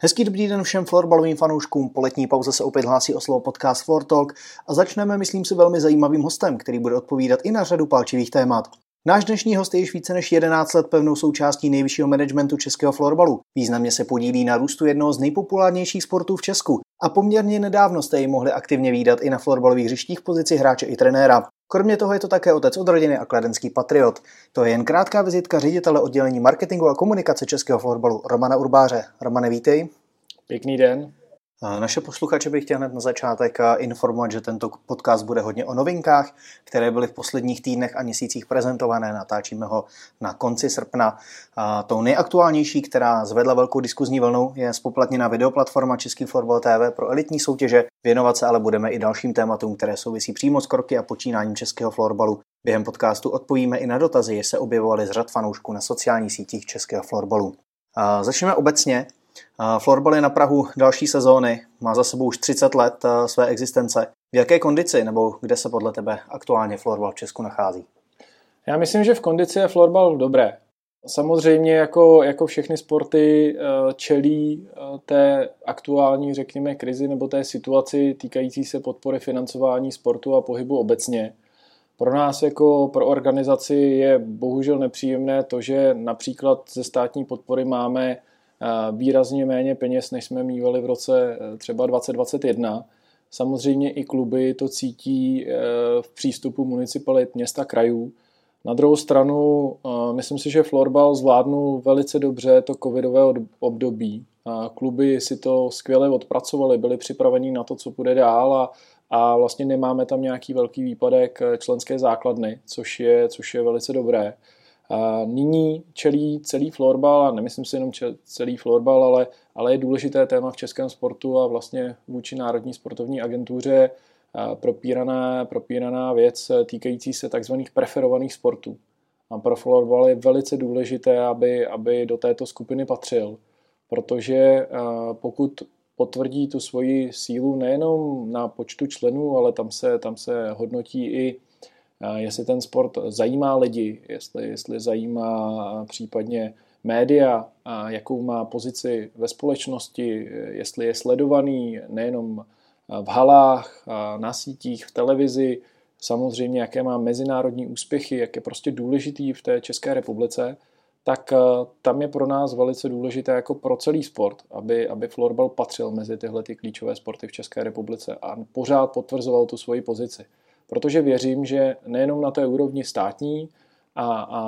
Hezký dobrý den všem florbalovým fanouškům. Po letní pauze se opět hlásí o slovo podcast Floor Talk a začneme, myslím si, velmi zajímavým hostem, který bude odpovídat i na řadu palčivých témat. Náš dnešní host je již více než 11 let pevnou součástí nejvyššího managementu českého florbalu. Významně se podílí na růstu jednoho z nejpopulárnějších sportů v Česku a poměrně nedávno jste ji mohli aktivně výdat i na florbalových hřištích v pozici hráče i trenéra. Kromě toho je to také otec od rodiny a kladenský patriot. To je jen krátká vizitka ředitele oddělení marketingu a komunikace českého florbalu Romana Urbáře. Romane, vítej. Pěkný den. Naše posluchače bych chtěl hned na začátek informovat, že tento podcast bude hodně o novinkách, které byly v posledních týdnech a měsících prezentované. Natáčíme ho na konci srpna. A tou nejaktuálnější, která zvedla velkou diskuzní vlnu, je spoplatněná videoplatforma Český Florbal TV pro elitní soutěže. Věnovat se ale budeme i dalším tématům, které souvisí přímo s kroky a počínáním českého florbalu. Během podcastu odpovíme i na dotazy, jež se objevovaly z řad fanoušků na sociálních sítích českého florbalu. Začneme obecně. Florbal je na Prahu další sezóny, má za sebou už 30 let eh, své existence. V jaké kondici nebo kde se podle tebe aktuálně florbal v Česku nachází? Já myslím, že v kondici je florbal dobré. Samozřejmě jako, jako všechny sporty eh, čelí eh, té aktuální, řekněme, krizi nebo té situaci týkající se podpory financování sportu a pohybu obecně. Pro nás jako pro organizaci je bohužel nepříjemné to, že například ze státní podpory máme výrazně méně peněz, než jsme mývali v roce eh, třeba 2021. Samozřejmě i kluby to cítí eh, v přístupu municipalit města krajů. Na druhou stranu, eh, myslím si, že Florbal zvládnul velice dobře to covidové období. Kluby si to skvěle odpracovali, byli připraveni na to, co bude dál a, a vlastně nemáme tam nějaký velký výpadek členské základny, což je, což je velice dobré. Nyní čelí celý florbal, a nemyslím si jenom celý florbal, ale, ale je důležité téma v českém sportu a vlastně vůči Národní sportovní agentuře propíraná, propíraná věc týkající se tzv. preferovaných sportů. A pro florbal je velice důležité, aby, aby do této skupiny patřil, protože pokud potvrdí tu svoji sílu nejenom na počtu členů, ale tam se, tam se hodnotí i jestli ten sport zajímá lidi, jestli, jestli zajímá případně média, jakou má pozici ve společnosti, jestli je sledovaný nejenom v halách, na sítích, v televizi, samozřejmě jaké má mezinárodní úspěchy, jak je prostě důležitý v té České republice, tak tam je pro nás velice důležité jako pro celý sport, aby, aby florbal patřil mezi tyhle ty klíčové sporty v České republice a pořád potvrzoval tu svoji pozici protože věřím, že nejenom na té úrovni státní, a, a,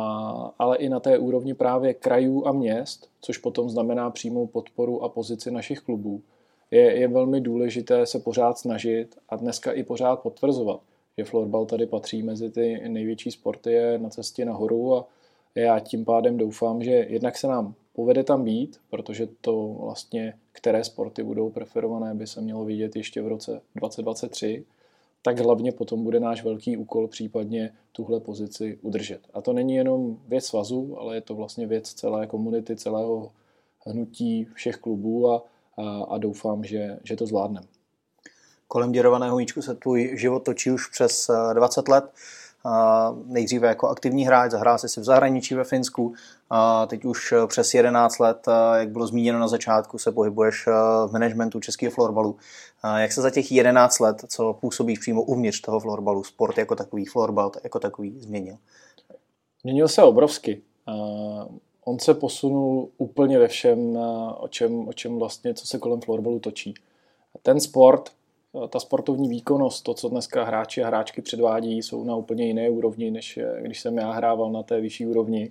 ale i na té úrovni právě krajů a měst, což potom znamená přímou podporu a pozici našich klubů, je, je velmi důležité se pořád snažit a dneska i pořád potvrzovat, že florbal tady patří mezi ty největší sporty, je na cestě nahoru a já tím pádem doufám, že jednak se nám povede tam být, protože to vlastně, které sporty budou preferované, by se mělo vidět ještě v roce 2023, tak hlavně potom bude náš velký úkol případně tuhle pozici udržet. A to není jenom věc svazu, ale je to vlastně věc celé komunity, celého hnutí všech klubů a, a, a doufám, že, že to zvládneme. Kolem děrovaného míčku se tvůj život točí už přes 20 let nejdříve jako aktivní hráč, zahrál si v zahraničí ve Finsku, a teď už přes 11 let, jak bylo zmíněno na začátku, se pohybuješ v managementu českého florbalu. Jak se za těch 11 let, co působíš přímo uvnitř toho florbalu, sport jako takový, florbal jako takový změnil? Změnil se obrovsky. On se posunul úplně ve všem, o čem, o čem vlastně, co se kolem florbalu točí. Ten sport Eh, ta sportovní výkonnost, to, co dneska hráči a hráčky předvádí, jsou na úplně jiné úrovni, než eh, když jsem já hrával na té vyšší úrovni.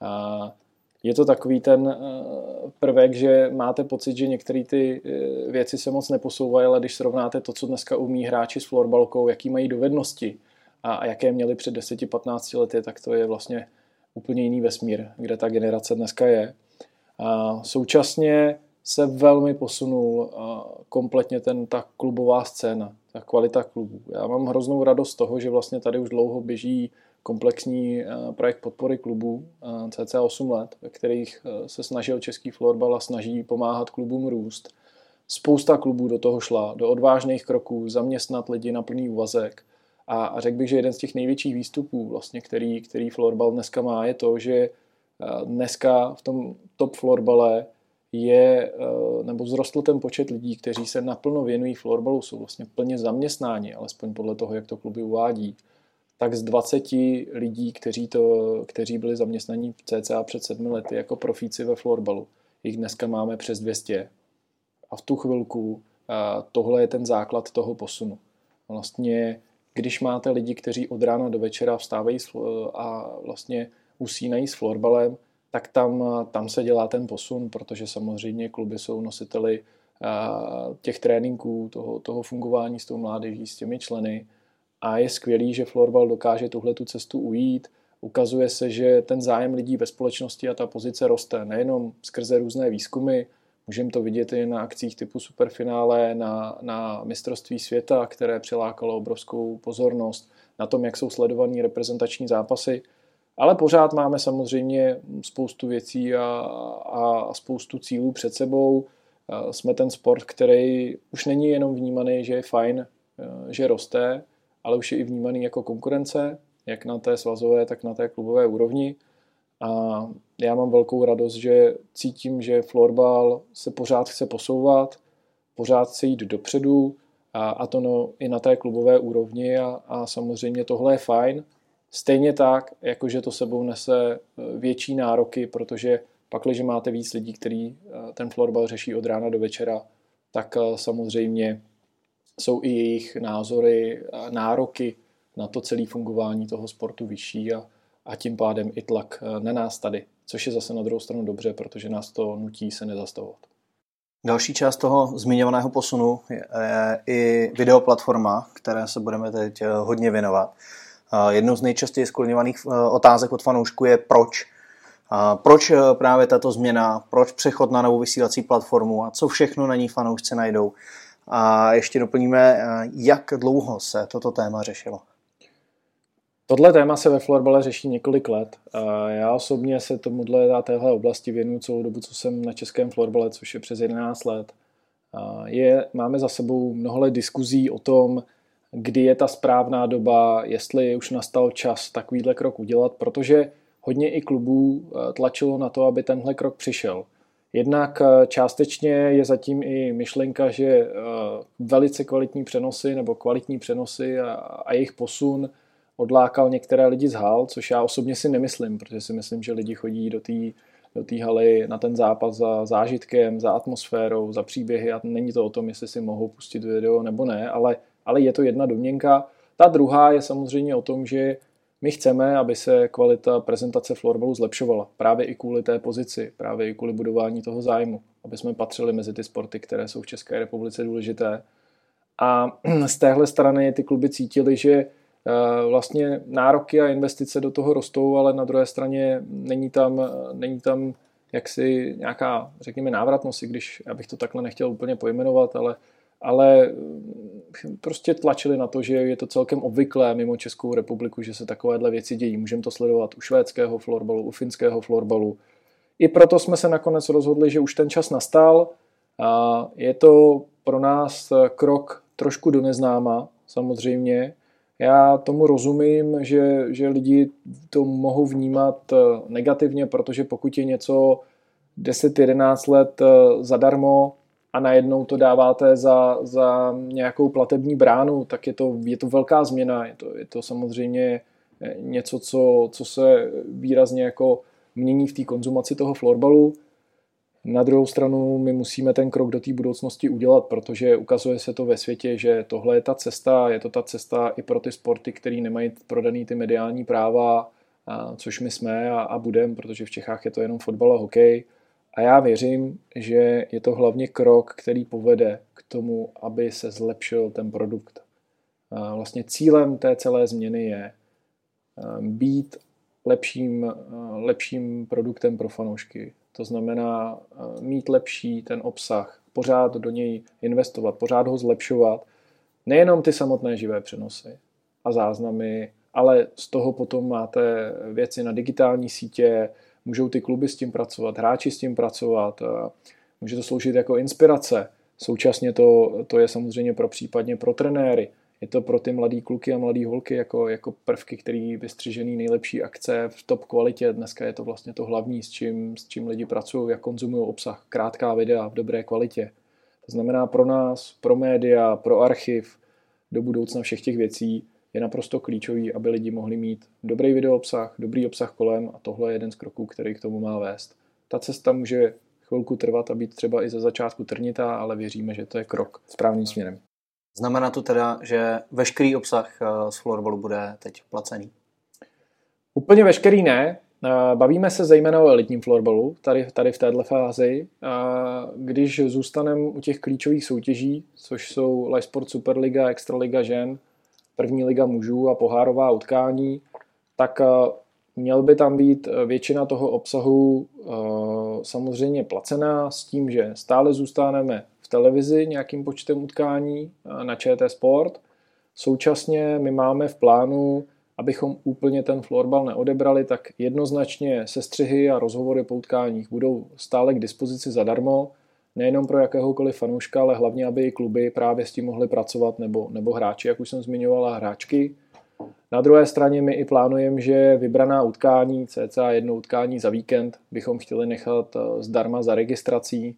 A je to takový ten eh, prvek, že máte pocit, že některé ty věci se moc neposouvají, ale když srovnáte to, co dneska umí hráči s florbalkou, jaký mají dovednosti a jaké měli před 10-15 lety, tak to je vlastně úplně jiný vesmír, kde ta generace dneska je. A současně se velmi posunul kompletně ten, ta klubová scéna, ta kvalita klubů. Já mám hroznou radost z toho, že vlastně tady už dlouho běží komplexní projekt podpory klubů, cca 8 let, ve kterých se snažil český florbal a snaží pomáhat klubům růst. Spousta klubů do toho šla, do odvážných kroků, zaměstnat lidi na plný úvazek. A, a řekl bych, že jeden z těch největších výstupů, vlastně, který, který florbal dneska má, je to, že dneska v tom top florbale je, eh, nebo vzrostl ten počet lidí, kteří se naplno věnují florbalu, jsou vlastně plně zaměstnáni, alespoň podle toho, jak to kluby uvádí, tak z 20 lidí, kteří, to, kteří byli zaměstnaní cca před sedmi lety jako profíci ve florbalu, jich dneska máme přes 200. A v tu chvilku tohle je ten základ toho posunu. Vlastně, když máte lidi, kteří od rána do večera vstávají a vlastně usínají s florbalem, tak tam, tam se dělá ten posun, protože samozřejmě kluby jsou nositeli těch tréninků, toho, toho fungování s tou mládeží, s těmi členy. A je skvělý, že florbal dokáže tuhle tu cestu ujít. Ukazuje se, že ten zájem lidí ve společnosti a ta pozice roste nejenom skrze různé výzkumy, Můžeme to vidět i na akcích typu superfinále, na, na mistrovství světa, které přilákalo obrovskou pozornost, na tom, jak jsou sledovaný reprezentační zápasy. Ale pořád máme samozřejmě spoustu věcí a, a, spoustu cílů před sebou. Jsme ten sport, který už není jenom vnímaný, že je fajn, že roste, ale už je i vnímaný jako konkurence, jak na té svazové, tak na té klubové úrovni. A já mám velkou radost, že cítím, že florbal se pořád chce posouvat, pořád chce jít dopředu a, a to no, i na té klubové úrovni a, a samozřejmě tohle je fajn. Stejně tak, jakože to sebou nese e, větší nároky, protože pak, když máte víc lidí, kteří e, ten florbal řeší od rána do večera, tak e, samozřejmě jsou i jejich názory, nároky na to celé fungování toho sportu vyšší a, a tím pádem i tlak eh, na nás tady, což je zase na druhou stranu dobře, protože nás to nutí se nezastavovat. Další část toho zmiňovaného posunu je i videoplatforma, které se budeme teď eh, hodně věnovat. Eh, jednou z nejčastěji skloněvaných otázek od fanoušků je proč. Proč právě tato změna, proč přechod na novou vysílací platformu a co všechno na ní fanoušci najdou. A ještě doplníme, jak dlouho se toto téma řešilo. Tohle téma se ve florbale řeší několik let. Já osobně se tomuhle a téhle oblasti věnuju celou dobu, co jsem na českém florbale, což je přes 11 let. Je, máme za sebou mnoho let diskuzí o tom, kdy je ta správná doba, jestli už nastal čas takovýhle krok udělat, protože hodně i klubů e, tlačilo na to, aby tenhle krok přišel. Jednak e, částečně je zatím i myšlenka, že e, velice kvalitní přenosy nebo kvalitní přenosy a, a jejich posun odlákal některé lidi z hal, což já osobně si nemyslím, protože si myslím, že lidi chodí do té do té haly na ten zápas za zážitkem, za atmosférou, za příběhy a není to o tom, jestli si mohou pustit video nebo ne, ale, ale je to jedna domněnka. Ta druhá je samozřejmě o tom, že my chceme, aby se kvalita prezentace florbalu zlepšovala. Právě i kvůli té pozici, právě i kvůli budování toho zájmu, aby jsme patřili mezi ty sporty, které jsou v České republice důležité. A z téhle strany ty kluby cítili, že Eh, vlastně nároky a investice do toho rostou, ale na druhé straně není tam, není tam jaksi nějaká, řekněme, návratnost, i když já bych to takhle nechtěl úplně pojmenovat, ale, ale hm, prostě tlačili na to, že je to celkem obvyklé mimo Českou republiku, že se takovéhle věci dějí. Můžeme to sledovat u švédského florbalu, u finského florbalu. I proto jsme se nakonec rozhodli, že už ten čas nastal a je to pro nás krok trošku do neznáma, samozřejmě, já tomu rozumím, že, že lidi to mohou vnímat eh, negativně, protože pokud je něco 10-11 let eh, zadarmo a najednou to dáváte za, za nějakou platební bránu, tak je to, je to velká změna. Je to, je to samozřejmě eh, něco, co, co se výrazně jako mění v té konzumaci toho florbalu. Na druhou stranu my musíme ten krok do té budoucnosti udělat, protože ukazuje se to ve světě, že tohle je ta cesta, je to ta cesta i pro ty sporty, které nemají prodaný ty mediální práva, a, což my jsme a, a budeme, protože v Čechách je to jenom fotbal a hokej. A já věřím, že je to hlavně krok, který povede k tomu, aby se zlepšil ten produkt. A vlastně cílem té celé změny je být lepším, lepším produktem pro fanoušky, to znamená eh, mít lepší ten obsah, pořád do něj investovat, pořád ho zlepšovat. Nejenom ty samotné živé přenosy a záznamy, ale z toho potom máte věci na digitální sítě, můžou ty kluby s tím pracovat, hráči s tím pracovat, může to sloužit jako inspirace. Současně to, to je samozřejmě pro případně pro trenéry, je to pro ty mladý kluky a mladý holky jako, jako prvky, který vystřižený nejlepší akce v top kvalitě. Dneska je to vlastně to hlavní, s čím, s čím lidi pracují, jak konzumují obsah, krátká videa v dobré kvalitě. To znamená pro nás, pro média, pro archiv, do budoucna všech těch věcí je naprosto klíčový, aby lidi mohli mít dobrý video obsah, dobrý obsah kolem a tohle je jeden z kroků, který k tomu má vést. Ta cesta může chvilku trvat a být třeba i ze začátku trnitá, ale věříme, že to je krok správným směrem. Znamená to teda, že veškerý obsah eh, z florbalu bude teď placený? Úplně veškerý ne. Eh, bavíme se zejména o elitním florbalu, tady, tady v této fázi. Eh, když zůstaneme u těch klíčových soutěží, což jsou Live Sport Superliga, Extraliga žen, první liga mužů a pohárová utkání, tak měl by tam být většina toho obsahu samozřejmě placená s tím, že stále zůstaneme televizi nějakým počtem utkání na ČT Sport. Současně my máme v plánu, abychom úplně ten florbal neodebrali, tak jednoznačně sestřihy a rozhovory po utkáních budou stále k dispozici zadarmo, nejenom pro jakéhokoliv fanouška, ale hlavně, aby i kluby právě s tím mohly pracovat, nebo, nebo hráči, jak už jsem zmiňovala, hráčky. Na druhé straně my i plánujeme, že vybraná utkání, cca jedno utkání za víkend, bychom chtěli nechat eh, zdarma za registrací,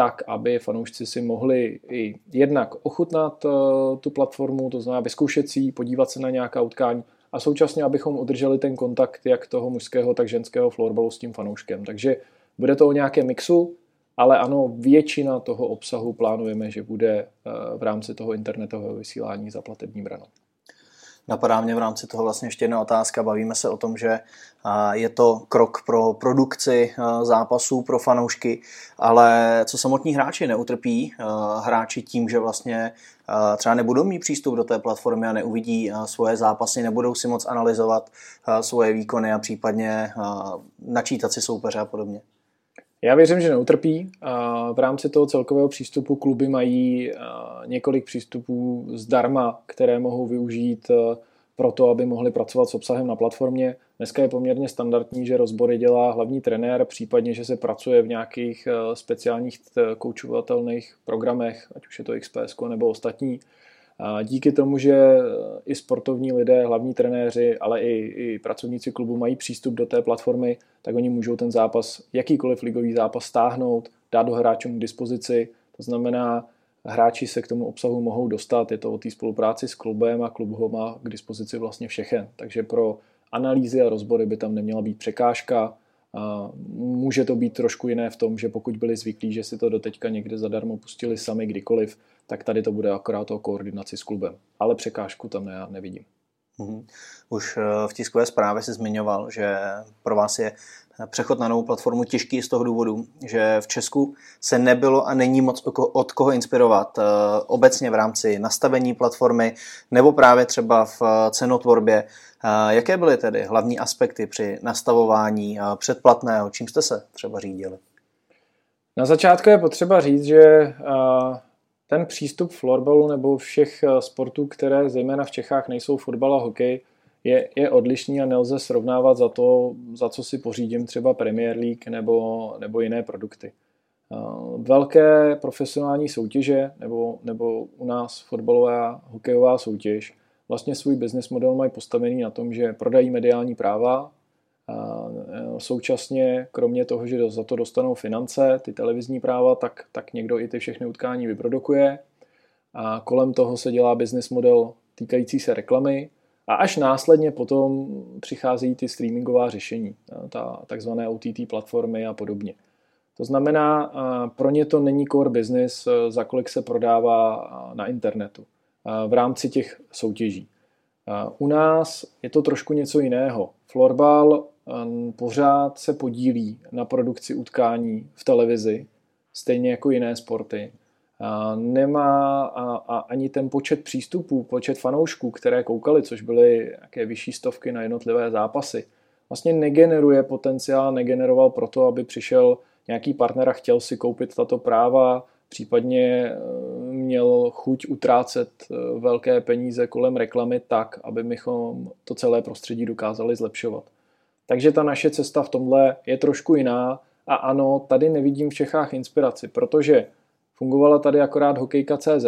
tak, aby fanoušci si mohli i jednak ochutnat uh, tu platformu, to znamená vyzkoušet si podívat se na nějaká utkání a současně, abychom udrželi ten kontakt jak toho mužského, tak ženského florbalu s tím fanouškem. Takže bude to o nějakém mixu, ale ano, většina toho obsahu plánujeme, že bude uh, v rámci toho internetového vysílání za platební branou. Napadá mě v rámci toho vlastně ještě jedna otázka. Bavíme se o tom, že je to krok pro produkci zápasů pro fanoušky, ale co samotní hráči neutrpí hráči tím, že vlastně třeba nebudou mít přístup do té platformy a neuvidí svoje zápasy, nebudou si moc analyzovat svoje výkony a případně načítat si soupeře a podobně. Já věřím, že neutrpí. V rámci toho celkového přístupu kluby mají několik přístupů zdarma, které mohou využít pro to, aby mohli pracovat s obsahem na platformě. Dneska je poměrně standardní, že rozbory dělá hlavní trenér, případně, že se pracuje v nějakých speciálních koučovatelných programech, ať už je to XPS nebo ostatní. Díky tomu, že i sportovní lidé, hlavní trenéři, ale i, i pracovníci klubu mají přístup do té platformy, tak oni můžou ten zápas, jakýkoliv ligový zápas stáhnout, dát do hráčům k dispozici. To znamená, hráči se k tomu obsahu mohou dostat. Je to o té spolupráci s klubem a klub ho má k dispozici vlastně všechen. Takže pro analýzy a rozbory by tam neměla být překážka. A může to být trošku jiné v tom, že pokud byli zvyklí, že si to doteďka někde zadarmo pustili sami kdykoliv, tak tady to bude akorát o koordinaci s klubem. Ale překážku tam ne, nevidím. Mhm. Už eh, v tiskové zprávě se zmiňoval, že pro vás je přechod na novou platformu těžký z toho důvodu, že v Česku se nebylo a není moc od koho inspirovat eh, obecně v rámci nastavení platformy nebo právě třeba v eh, cenotvorbě. Jaké byly tedy hlavní aspekty při nastavování předplatného? Čím jste se třeba řídili? Na začátku je potřeba říct, že ten přístup florbalu nebo všech eh, sportů, které zejména v Čechách nejsou fotbal a hokej, je, je odlišný a nelze srovnávat za to, za co si pořídím třeba Premier League nebo, nebo jiné produkty. Eh, velké profesionální soutěže nebo, nebo u nás fotbalová hokejová soutěž vlastně svůj business model mají postavený na tom, že prodají mediální práva, současně, kromě toho, že za to dostanou finance, ty televizní práva, tak, tak někdo i ty všechny utkání vyprodukuje. A kolem toho se dělá business model týkající se reklamy. A až následně potom přichází ty streamingová řešení, ta takzvané OTT platformy a podobně. To znamená, pro ně to není core business, e, za kolik se prodává na internetu v rámci těch soutěží. U nás je to trošku něco jiného. Florbal pořád se podílí na produkci utkání v televizi, stejně jako jiné sporty. Nemá a, a ani ten počet přístupů, počet fanoušků, které koukali, což byly nějaké vyšší stovky na jednotlivé zápasy, vlastně negeneruje potenciál, negeneroval proto, aby přišel nějaký partner a chtěl si koupit tato práva, případně e, měl chuť utrácet e, velké peníze kolem reklamy tak, aby to celé prostředí dokázali zlepšovat. Takže ta naše cesta v tomhle je trošku jiná a ano, tady nevidím v Čechách inspiraci, protože fungovala tady akorát hokejka.cz,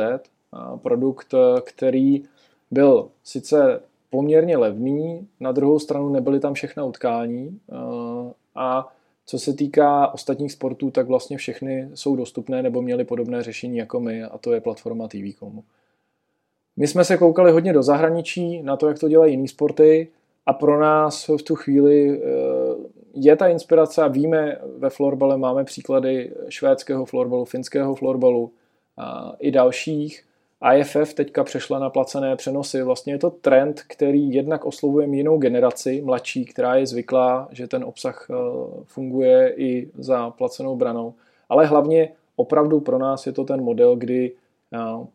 produkt, který byl sice poměrně levný, na druhou stranu nebyly tam všechna utkání a co se týká ostatních sportů, tak vlastně všechny jsou dostupné nebo měly podobné řešení jako my a to je platforma TV.com. My jsme se koukali hodně do zahraničí na to, jak to dělají jiné sporty a pro nás v tu chvíli eh, je ta inspirace a víme, ve florbale máme příklady švédského florbalu, finského florbalu a i dalších. IFF teďka přešla na placené přenosy. Vlastně je to trend, který jednak oslovuje jinou generaci, mladší, která je zvyklá, že ten obsah eh, funguje i za placenou branou. Ale hlavně opravdu pro nás je to ten model, kdy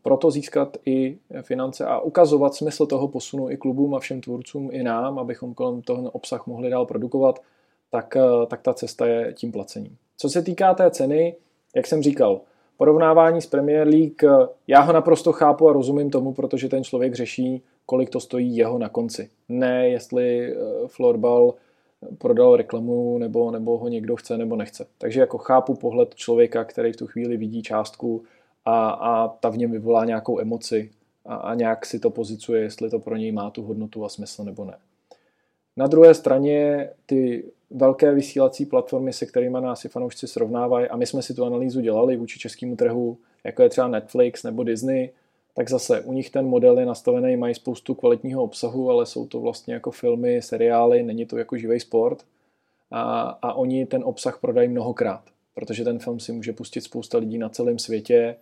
proto získat i finance a ukazovat smysl toho posunu i klubům a všem tvůrcům, i nám, abychom kolem toho obsah mohli dál produkovat, tak, eh, tak ta cesta je tím placením. Co se týká té ceny, jak jsem říkal, porovnávání s Premier League, eh, já ho naprosto chápu a rozumím tomu, protože ten člověk řeší, kolik to stojí jeho na konci. Ne, jestli eh, florbal prodal reklamu nebo, nebo ho někdo chce nebo nechce. Takže jako chápu pohled člověka, který v tu chvíli vidí částku, a, a ta v něm vyvolá nějakou emoci a, a nějak si to pozicuje, jestli to pro něj má tu hodnotu a smysl nebo ne. Na druhé straně ty velké vysílací platformy, se kterými nás i fanoušci srovnávají, a my jsme si tu analýzu dělali vůči českému trhu, jako je třeba Netflix nebo Disney, tak zase u nich ten model je nastavený, mají spoustu kvalitního obsahu, ale jsou to vlastně jako filmy, seriály, není to jako živý sport a, a oni ten obsah prodají mnohokrát, protože ten film si může pustit spousta lidí na celém světě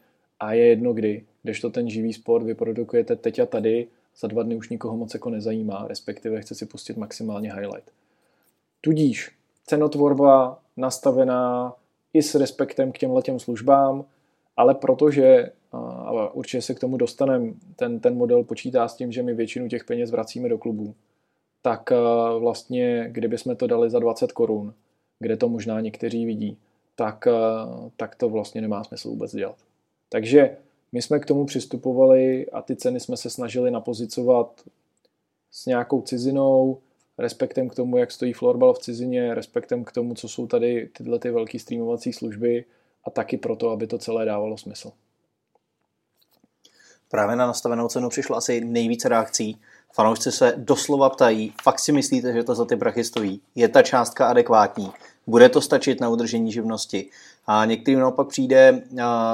a je jedno kdy. Když to ten živý sport vyprodukujete teď a tady, za dva dny už nikoho moc jako nezajímá, respektive chce si pustit maximálně highlight. Tudíž cenotvorba nastavená i s respektem k těmhle těm službám, ale protože, a určitě se k tomu dostaneme, ten, ten model počítá s tím, že my většinu těch peněz vracíme do klubu, tak vlastně, kdyby jsme to dali za 20 korun, kde to možná někteří vidí, tak, tak to vlastně nemá smysl vůbec dělat. Takže my jsme k tomu přistupovali a ty ceny jsme se snažili napozicovat s nějakou cizinou, respektem k tomu, jak stojí florbal v cizině, respektem k tomu, co jsou tady tyhle ty velké streamovací služby a taky proto, aby to celé dávalo smysl. Právě na nastavenou cenu přišlo asi nejvíce reakcí. Fanoušci se doslova ptají, fakt si myslíte, že to za ty prachy stojí? Je ta částka adekvátní? Bude to stačit na udržení živnosti? A některým naopak přijde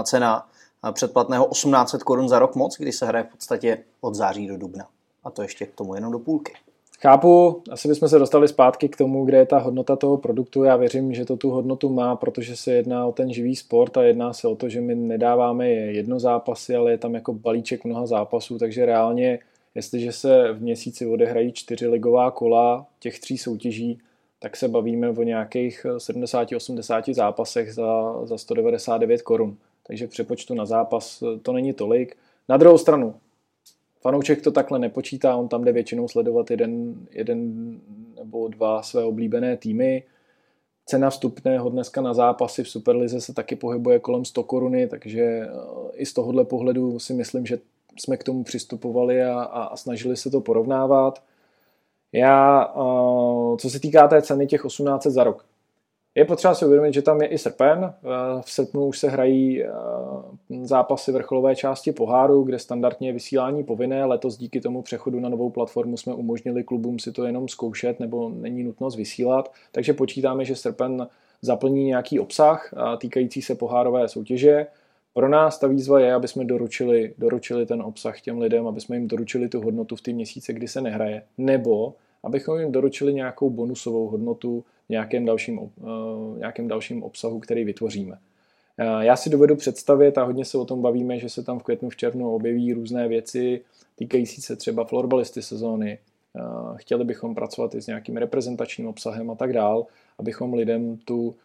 cena předplatného 1800 korun za rok moc, když se hraje v podstatě od září do dubna. A to ještě k tomu jenom do půlky. Chápu, asi bychom se dostali zpátky k tomu, kde je ta hodnota toho produktu. Já věřím, že to tu hodnotu má, protože se jedná o ten živý sport a jedná se o to, že my nedáváme jedno zápasy, ale je tam jako balíček mnoha zápasů, takže reálně, jestliže se v měsíci odehrají čtyři ligová kola těch tří soutěží, tak se bavíme o nějakých 70-80 zápasech za, za 199 korun takže v přepočtu na zápas eh, to není tolik. Na druhou stranu, fanoušek to takhle nepočítá, on tam jde většinou sledovat jeden, jeden nebo dva své oblíbené týmy. Cena vstupného dneska na zápasy v Superlize se taky pohybuje kolem 100 koruny, takže eh, i z tohohle pohledu si myslím, že jsme k tomu přistupovali a, a, a snažili se to porovnávat. Já, eh, co se týká té ceny těch 18 za rok, je potřeba si uvědomit, že tam je i srpen. Eh, v srpnu už se hrají eh, zápasy vrcholové části poháru, kde standardně je vysílání povinné. Letos díky tomu přechodu na novou platformu jsme umožnili klubům si to jenom zkoušet, nebo není nutnost vysílat. Takže počítáme, že srpen zaplní nějaký obsah eh, týkající se pohárové soutěže. Pro nás ta výzva je, aby jsme doručili, doručili ten obsah těm lidem, aby jsme jim doručili tu hodnotu v ty měsíce, kdy se nehraje, nebo abychom jim doručili nějakou bonusovou hodnotu nějakém dalším, uh, nějakém dalším obsahu, který vytvoříme. Uh, já si dovedu představit, a hodně se o tom bavíme, že se tam v květnu, v červnu objeví různé věci týkající se třeba florbalisty sezóny. Uh, chtěli bychom pracovat i s nějakým reprezentačním obsahem a tak dál, abychom lidem tu,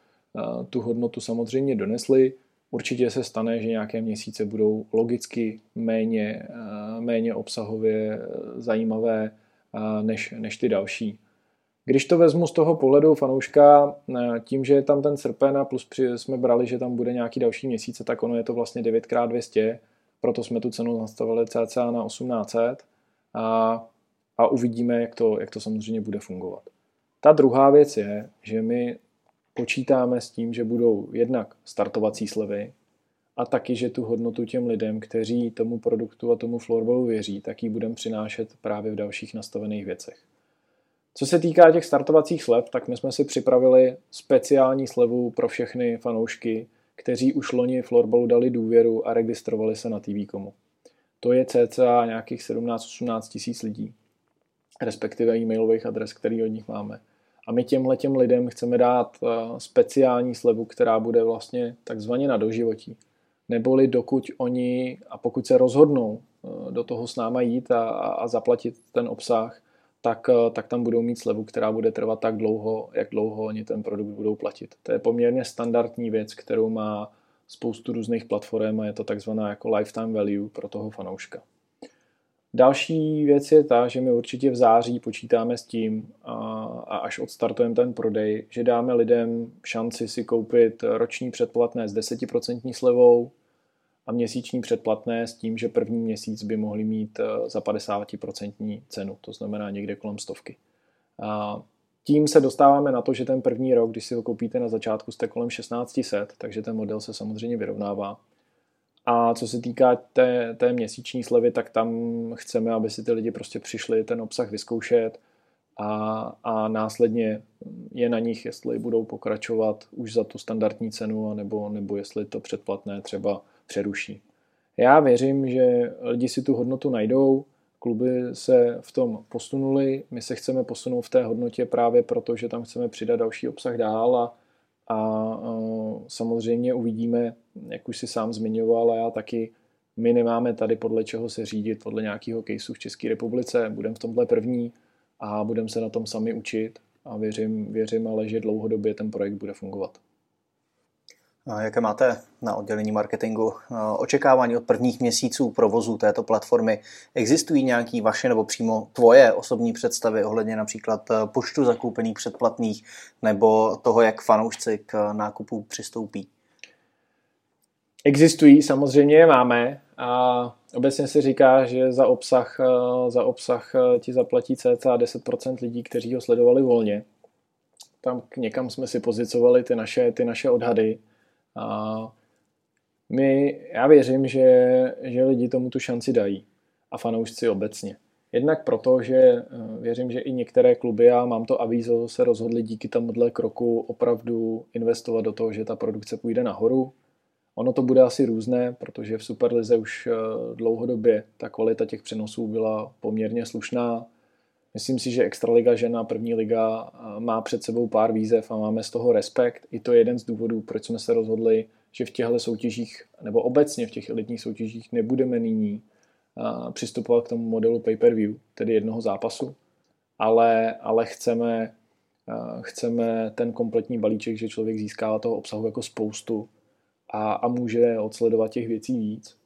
tu hodnotu samozřejmě donesli. Určitě se stane, že nějaké měsíce budou logicky méně, méně obsahově zajímavé než, než ty další. Když to vezmu z toho pohledu fanouška, eh, tím, že je tam ten srpen a plus jsme brali, že tam bude nějaký další měsíce, tak ono je to vlastně 9x200, proto jsme tu cenu nastavili cca na 1800 a, a uvidíme, jak to, jak to samozřejmě bude fungovat. Ta druhá věc je, že my počítáme s tím, že budou jednak startovací slevy a taky, že tu hodnotu těm lidem, kteří tomu produktu a tomu florbalu věří, tak ji budeme přinášet právě v dalších nastavených věcech. Co se týká těch startovacích slev, tak my jsme si připravili speciální slevu pro všechny fanoušky, kteří už loni florbalu dali důvěru a registrovali se na TV.comu. To je cca nějakých 17-18 tisíc lidí, respektive e-mailových adres, který od nich máme. A my těmhle těm lidem chceme dát eh, speciální slevu, která bude vlastně takzvaně na doživotí. Neboli dokud oni, a pokud se rozhodnou eh, do toho s náma jít a, a zaplatit ten obsah, tak, eh, tak tam budou mít slevu, která bude trvat tak dlouho, jak dlouho oni ten produkt budou platit. To je poměrně standardní věc, kterou má spoustu různých platform a je to takzvaná jako lifetime value pro toho fanouška. Další věc je ta, že my určitě v září počítáme s tím, a, a až odstartujeme ten prodej, že dáme lidem šanci si koupit roční předplatné s 10% slevou a měsíční předplatné s tím, že první měsíc by mohli mít eh, za 50% cenu, to znamená někde kolem stovky. A tím se dostáváme na to, že ten první rok, když si ho koupíte na začátku, jste kolem 1600, takže ten model se samozřejmě vyrovnává. A co se týká té, té měsíční slevy, tak tam chceme, aby si ty lidi prostě přišli ten obsah vyzkoušet a, a následně je na nich, jestli budou pokračovat už za tu standardní cenu, nebo, nebo jestli to předplatné třeba přeruší. Já věřím, že lidi si tu hodnotu najdou, kluby se v tom posunuli, my se chceme posunout v té hodnotě právě proto, že tam chceme přidat další obsah dál a, a, a samozřejmě uvidíme, jak už si sám zmiňoval a já taky, my nemáme tady podle čeho se řídit, podle nějakého caseu v České republice, budeme v tomhle první a budeme se na tom sami učit a věřím, věřím ale, že dlouhodobě ten projekt bude fungovat. Jaké máte na oddělení marketingu očekávání od prvních měsíců provozu této platformy? Existují nějaké vaše nebo přímo tvoje osobní představy ohledně například e, počtu zakoupených předplatných nebo toho, jak fanoušci k nákupu přistoupí? Existují, samozřejmě je máme a obecně se říká, že za obsah, e, za obsah e, ti zaplatí cca 10% lidí, kteří ho sledovali volně. Tam někam jsme si pozicovali ty naše, ty naše odhady a my, já věřím, že, že lidi tomu tu šanci dají a fanoušci obecně. Jednak proto, že eh, věřím, že i některé kluby, a mám to avízo, se rozhodli díky tomuhle kroku opravdu investovat do toho, že ta produkce půjde nahoru. Ono to bude asi různé, protože v Superlize už eh, dlouhodobě ta kvalita těch přenosů byla poměrně slušná. Myslím si, že Extraliga žena, první liga eh, má před sebou pár výzev a máme z toho respekt. I to je jeden z důvodů, proč jsme se rozhodli, že v těchto soutěžích, nebo obecně v těch elitních soutěžích nebudeme nyní eh, přistupovat k tomu modelu pay-per-view, tedy jednoho zápasu, ale, ale chceme, chceme ten kompletní balíček, že člověk získává toho obsahu jako spoustu a, a může odsledovat těch věcí víc.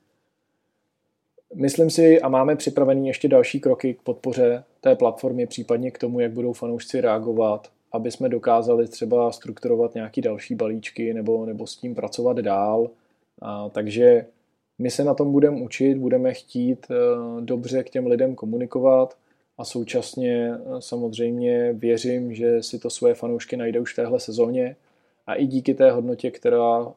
Myslím si a máme připravený ještě další kroky k podpoře té platformy, případně k tomu, jak budou fanoušci reagovat, aby jsme dokázali třeba strukturovat nějaký další balíčky nebo, nebo s tím pracovat dál. A, takže my se na tom budeme učit, budeme chtít e, dobře k těm lidem komunikovat a současně e, samozřejmě věřím, že si to svoje fanoušky najde už v téhle sezóně a i díky té hodnotě, která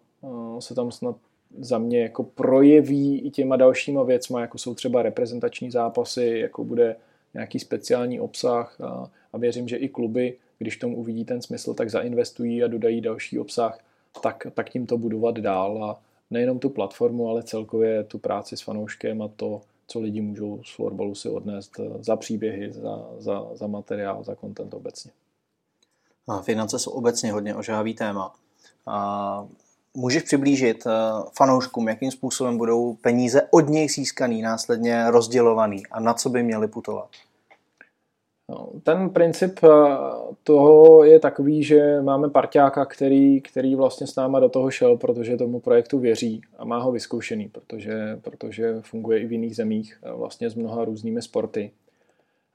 se tam snad za mě jako projeví i těma dalšíma věcma, jako jsou třeba reprezentační zápasy, jako bude nějaký speciální obsah a, a věřím, že i kluby, když tomu uvidí ten smysl, tak zainvestují a dodají další obsah, tak, tak tím to budovat dál a nejenom tu platformu, ale celkově tu práci s fanouškem a to, co lidi můžou z florbalu si odnést za příběhy, za, za, za materiál, za content obecně. A finance jsou obecně hodně ožávý téma. A Můžeš přiblížit eh, fanouškům, jakým způsobem budou peníze od něj získaný, následně rozdělovaný a na co by měly putovat? No, ten princip eh, toho je takový, že máme parťáka, který, který vlastně s náma do toho šel, protože tomu projektu věří a má ho vyzkoušený, protože, protože funguje i v jiných zemích eh, vlastně s mnoha různými sporty.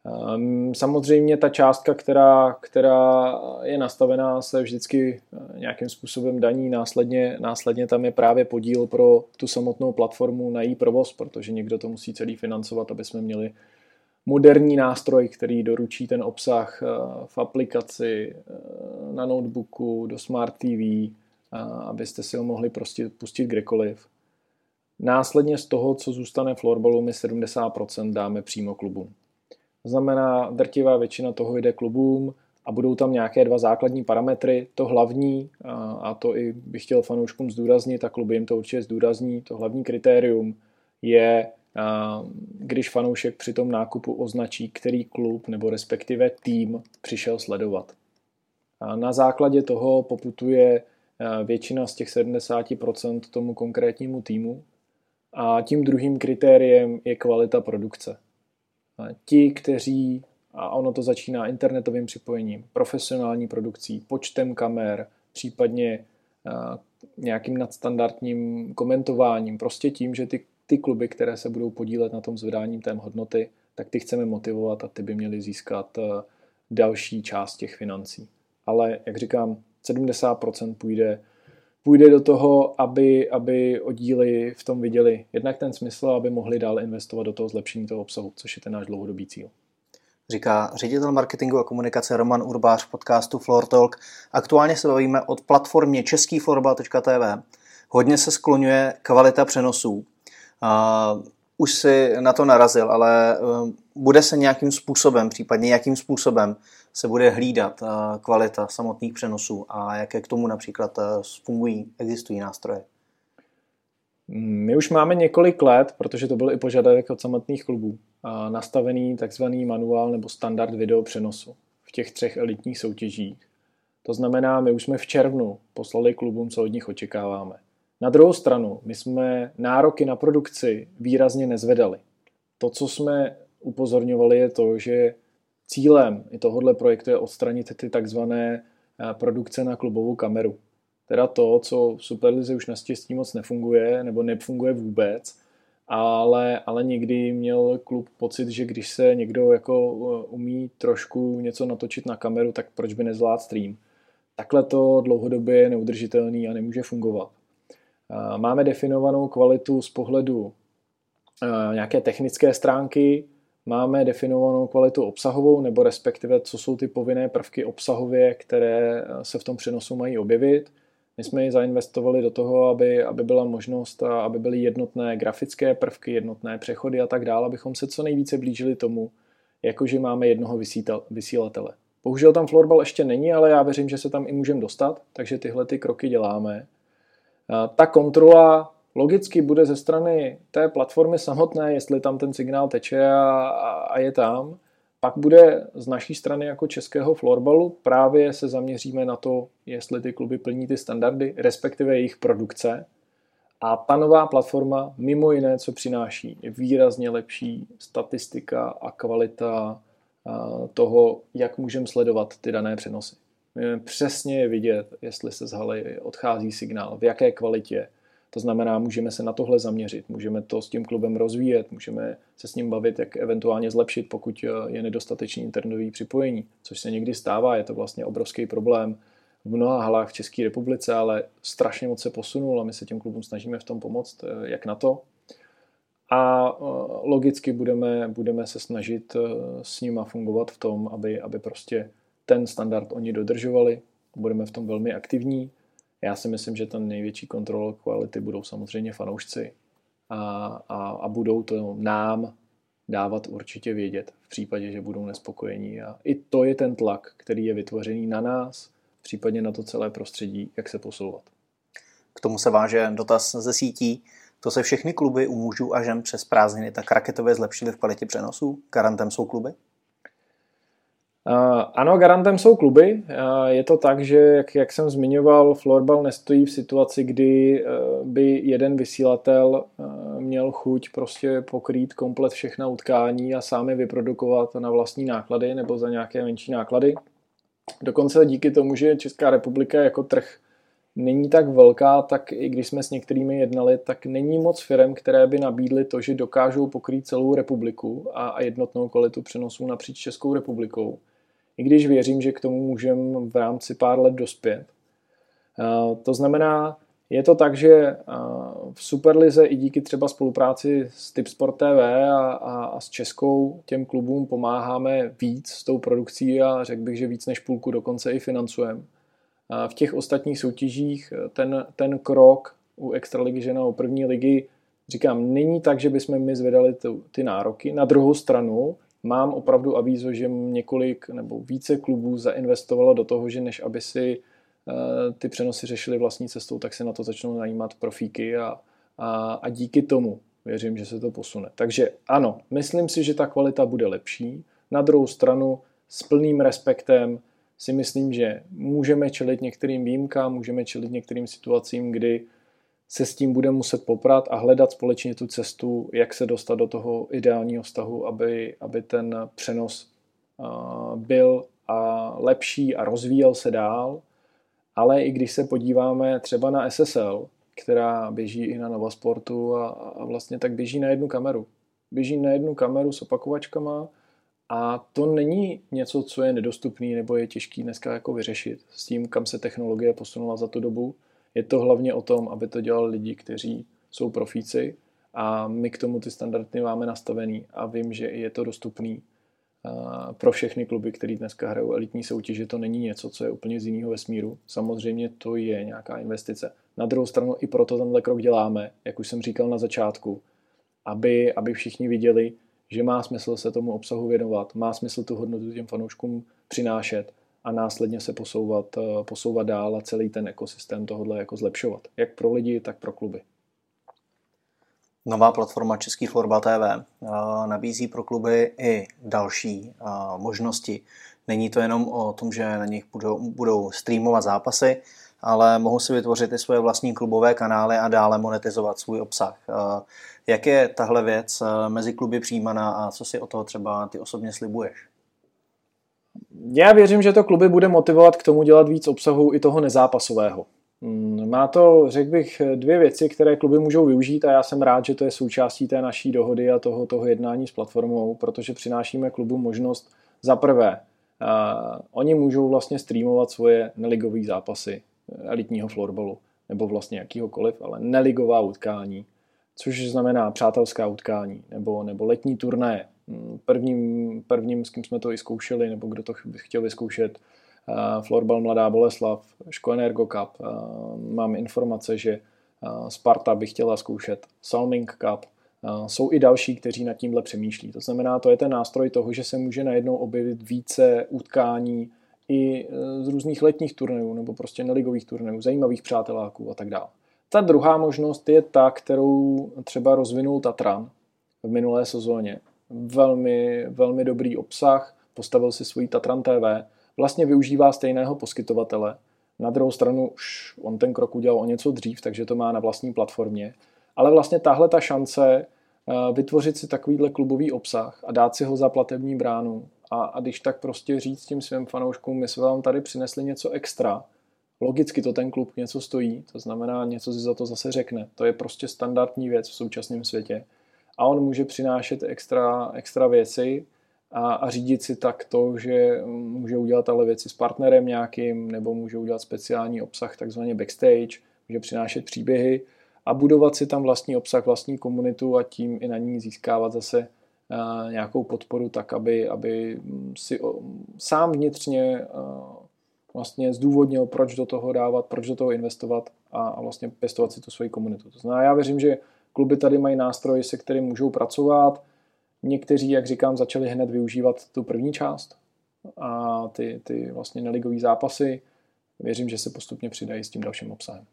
Ehm, samozřejmě ta částka, která, která je nastavená, se vždycky eh, nějakým způsobem daní. Následně, následně tam je právě podíl pro tu samotnou platformu na její provoz, protože někdo to musí celý financovat, aby jsme měli moderní nástroj, který doručí ten obsah eh, v aplikaci, eh, na notebooku, do Smart TV, abyste si ho mohli prostě pustit kdekoliv. Následně z toho, co zůstane florbalu, my 70% dáme přímo klubům. Znamená, drtivá většina toho jde klubům a budou tam nějaké dva základní parametry. To hlavní, a to i bych chtěl fanouškům zdůraznit, a kluby jim to určitě zdůrazní, to hlavní kritérium je, když fanoušek při tom nákupu označí, který klub nebo respektive tým přišel sledovat. A na základě toho poputuje většina z těch 70% tomu konkrétnímu týmu. A tím druhým kritériem je kvalita produkce. Ti, kteří, a ono to začíná internetovým připojením, profesionální produkcí, počtem kamer, případně nějakým nadstandardním komentováním, prostě tím, že ty, ty kluby, které se budou podílet na tom zvedáním té hodnoty, tak ty chceme motivovat a ty by měly získat další část těch financí. Ale, jak říkám, 70% půjde, půjde do toho, aby, aby oddíly v tom viděli jednak ten smysl, aby mohli dál investovat do toho zlepšení toho obsahu, což je ten náš dlouhodobý cíl. Říká ředitel marketingu a komunikace Roman Urbář v podcastu Floor Talk. Aktuálně se bavíme od platformě českýflorbal.tv. Hodně se skloňuje kvalita přenosů. Uh, už si na to narazil, ale uh, bude se nějakým způsobem, případně jakým způsobem se bude hlídat uh, kvalita samotných přenosů a jaké k tomu například uh, fungují, existují nástroje? My už máme několik let, protože to byl i požadavek od samotných klubů, nastavený takzvaný manuál nebo standard video přenosu v těch třech elitních soutěžích. To znamená, my už jsme v červnu poslali klubům, co od nich očekáváme. Na druhou stranu, my jsme nároky na produkci výrazně nezvedali. To, co jsme upozorňovali, je to, že cílem i tohohle projektu je odstranit ty takzvané eh, produkce na klubovou kameru. Teda to, co v Superlize už naštěstí moc nefunguje, nebo nefunguje vůbec, ale, ale někdy měl klub pocit, že když se někdo jako eh, umí trošku něco natočit na kameru, tak proč by nezvládl stream. Takhle to dlouhodobě je neudržitelný a nemůže fungovat. Máme definovanou kvalitu z pohledu eh, nějaké technické stránky, máme definovanou kvalitu obsahovou, nebo respektive co jsou ty povinné prvky obsahově, které se v tom přenosu mají objevit. My jsme ji zainvestovali do toho, aby, aby byla možnost, a aby byly jednotné grafické prvky, jednotné přechody a tak dále, abychom se co nejvíce blížili tomu, jakože máme jednoho vysílatele. Bohužel tam florbal ještě není, ale já věřím, že se tam i můžeme dostat, takže tyhle ty kroky děláme. Ta kontrola logicky bude ze strany té platformy samotné, jestli tam ten signál teče a, a je tam. Pak bude z naší strany jako českého florbalu právě se zaměříme na to, jestli ty kluby plní ty standardy, respektive jejich produkce. A ta nová platforma mimo jiné, co přináší, je výrazně lepší statistika a kvalita toho, jak můžeme sledovat ty dané přenosy. Přesně je vidět, jestli se z haly odchází signál, v jaké kvalitě, to znamená, můžeme se na tohle zaměřit, můžeme to s tím klubem rozvíjet, můžeme se s ním bavit, jak eventuálně zlepšit, pokud eh, je nedostatečný internetový připojení, což se někdy stává, je to vlastně obrovský problém v mnoha halách v České republice, ale strašně moc se posunul a my se těm klubům snažíme v tom pomoct, eh, jak na to. A eh, logicky budeme, budeme se snažit s nima fungovat v tom, aby, aby prostě ten standard oni dodržovali. Budeme v tom velmi aktivní já si myslím, že ten největší kontrol kvality budou samozřejmě fanoušci a, a, a budou to nám dávat určitě vědět v případě, že budou nespokojení. A i to je ten tlak, který je vytvořený na nás, případně na to celé prostředí, jak se posouvat. K tomu se váže dotaz ze sítí. To se všechny kluby u mužů a žen přes prázdniny tak raketově zlepšily v kvalitě přenosů? Garantem jsou kluby? Ano, garantem jsou kluby. Je to tak, že jak, jak jsem zmiňoval, florbal nestojí v situaci, kdy e, by jeden vysílatel měl chuť prostě pokrýt komplet všechna utkání a sám je vyprodukovat na vlastní náklady nebo za nějaké menší náklady. Dokonce díky tomu, že Česká republika jako trh není tak velká, tak i když jsme s některými jednali, tak není moc firm, které by nabídly to, že dokážou pokrýt celou republiku a jednotnou kvalitu přenosů napříč Českou republikou i když věřím, že k tomu můžeme v rámci pár let dospět. To znamená, je to tak, že v Superlize i díky třeba spolupráci s Tipsport TV a, a, a s Českou těm klubům pomáháme víc s tou produkcí a řekl bych, že víc než půlku dokonce i financujeme. V těch ostatních soutěžích ten, ten krok u Extraligy žena u první ligy Říkám, není tak, že bychom my zvedali ty nároky. Na druhou stranu mám opravdu avízo, že několik nebo více klubů zainvestovalo do toho, že než aby si eh, ty přenosy řešili vlastní cestou, tak se na to začnou najímat profíky a, a, a díky tomu věřím, že se to posune. Takže ano, myslím si, že ta kvalita bude lepší. Na druhou stranu s plným respektem si myslím, že můžeme čelit některým výjimkám, můžeme čelit některým situacím, kdy se s tím bude muset poprat a hledat společně tu cestu, jak se dostat do toho ideálního vztahu, aby, aby ten přenos byl a lepší a rozvíjel se dál. Ale i když se podíváme třeba na SSL, která běží i na Novasportu a, a vlastně tak běží na jednu kameru. Běží na jednu kameru s opakovačkama a to není něco, co je nedostupný nebo je těžký dneska jako vyřešit s tím, kam se technologie posunula za tu dobu. Je to hlavně o tom, aby to dělali lidi, kteří jsou profíci a my k tomu ty standardy máme nastavený a vím, že je to dostupný pro všechny kluby, které dneska hrajou elitní soutěže, to není něco, co je úplně z jiného vesmíru. Samozřejmě to je nějaká investice. Na druhou stranu i proto tenhle krok děláme, jak už jsem říkal na začátku, aby, aby všichni viděli, že má smysl se tomu obsahu věnovat, má smysl tu hodnotu těm fanouškům přinášet a následně se posouvat, eh, posouvat dál a celý ten ekosystém tohohle jako zlepšovat. Jak pro lidi, tak pro kluby. Nová platforma Český Florbal TV eh, nabízí pro kluby i další eh, možnosti. Není to jenom o tom, že na nich budou, budou streamovat zápasy, ale mohou si vytvořit i svoje vlastní klubové kanály a dále monetizovat svůj obsah. Jak je tahle věc mezi kluby přijímaná a co si o toho třeba ty osobně slibuješ? Já věřím, že to kluby bude motivovat k tomu dělat víc obsahu i toho nezápasového. Hmm, má to, řekl bych, dvě věci, které kluby můžou využít a já jsem rád, že to je součástí té naší dohody a toho, toho jednání s platformou, protože přinášíme klubu možnost za prvé, oni můžou vlastně streamovat svoje neligové zápasy elitního florbalu nebo vlastně jakýhokoliv, ale neligová utkání, což znamená přátelská utkání nebo, nebo letní turné, Prvním, prvním, s kým jsme to i zkoušeli, nebo kdo to chtěl vyzkoušet, uh, Florbal Mladá Boleslav, Ško Energo Cup. Uh, mám informace, že uh, Sparta by chtěla zkoušet Salming Cup. Jsou i další, kteří nad tímhle přemýšlí. To znamená, to je ten nástroj toho, že se může najednou objevit více utkání i z různých letních turnajů nebo prostě neligových turnajů, zajímavých přáteláků a tak dále. Ta druhá možnost je ta, kterou třeba rozvinul Tatran v minulé sezóně, velmi, velmi dobrý obsah, postavil si svůj Tatran TV, vlastně využívá stejného poskytovatele. Na druhou stranu už on ten krok udělal o něco dřív, takže to má na vlastní platformě. Ale vlastně tahle ta šance eh, vytvořit si takovýhle klubový obsah a dát si ho za platební bránu a, a když tak prostě říct tím svým fanouškům, my jsme vám tady přinesli něco extra, logicky to ten klub něco stojí, to znamená něco si za to zase řekne. To je prostě standardní věc v současném světě a on může přinášet extra, extra věci a, a řídit si tak to, že může udělat ale věci s partnerem nějakým, nebo může udělat speciální obsah, takzvaně backstage, může přinášet příběhy a budovat si tam vlastní obsah, vlastní komunitu a tím i na ní získávat zase nějakou podporu tak, aby, aby si sám vnitřně vlastně zdůvodnil, proč do toho dávat, proč do toho investovat a, a vlastně pěstovat si tu svoji komunitu. To znamená, já věřím, že Kluby tady mají nástroj, se kterým můžou pracovat. Někteří, jak říkám, začali hned využívat tu první část a ty, ty vlastně neligové zápasy. Věřím, že se postupně přidají s tím dalším obsahem.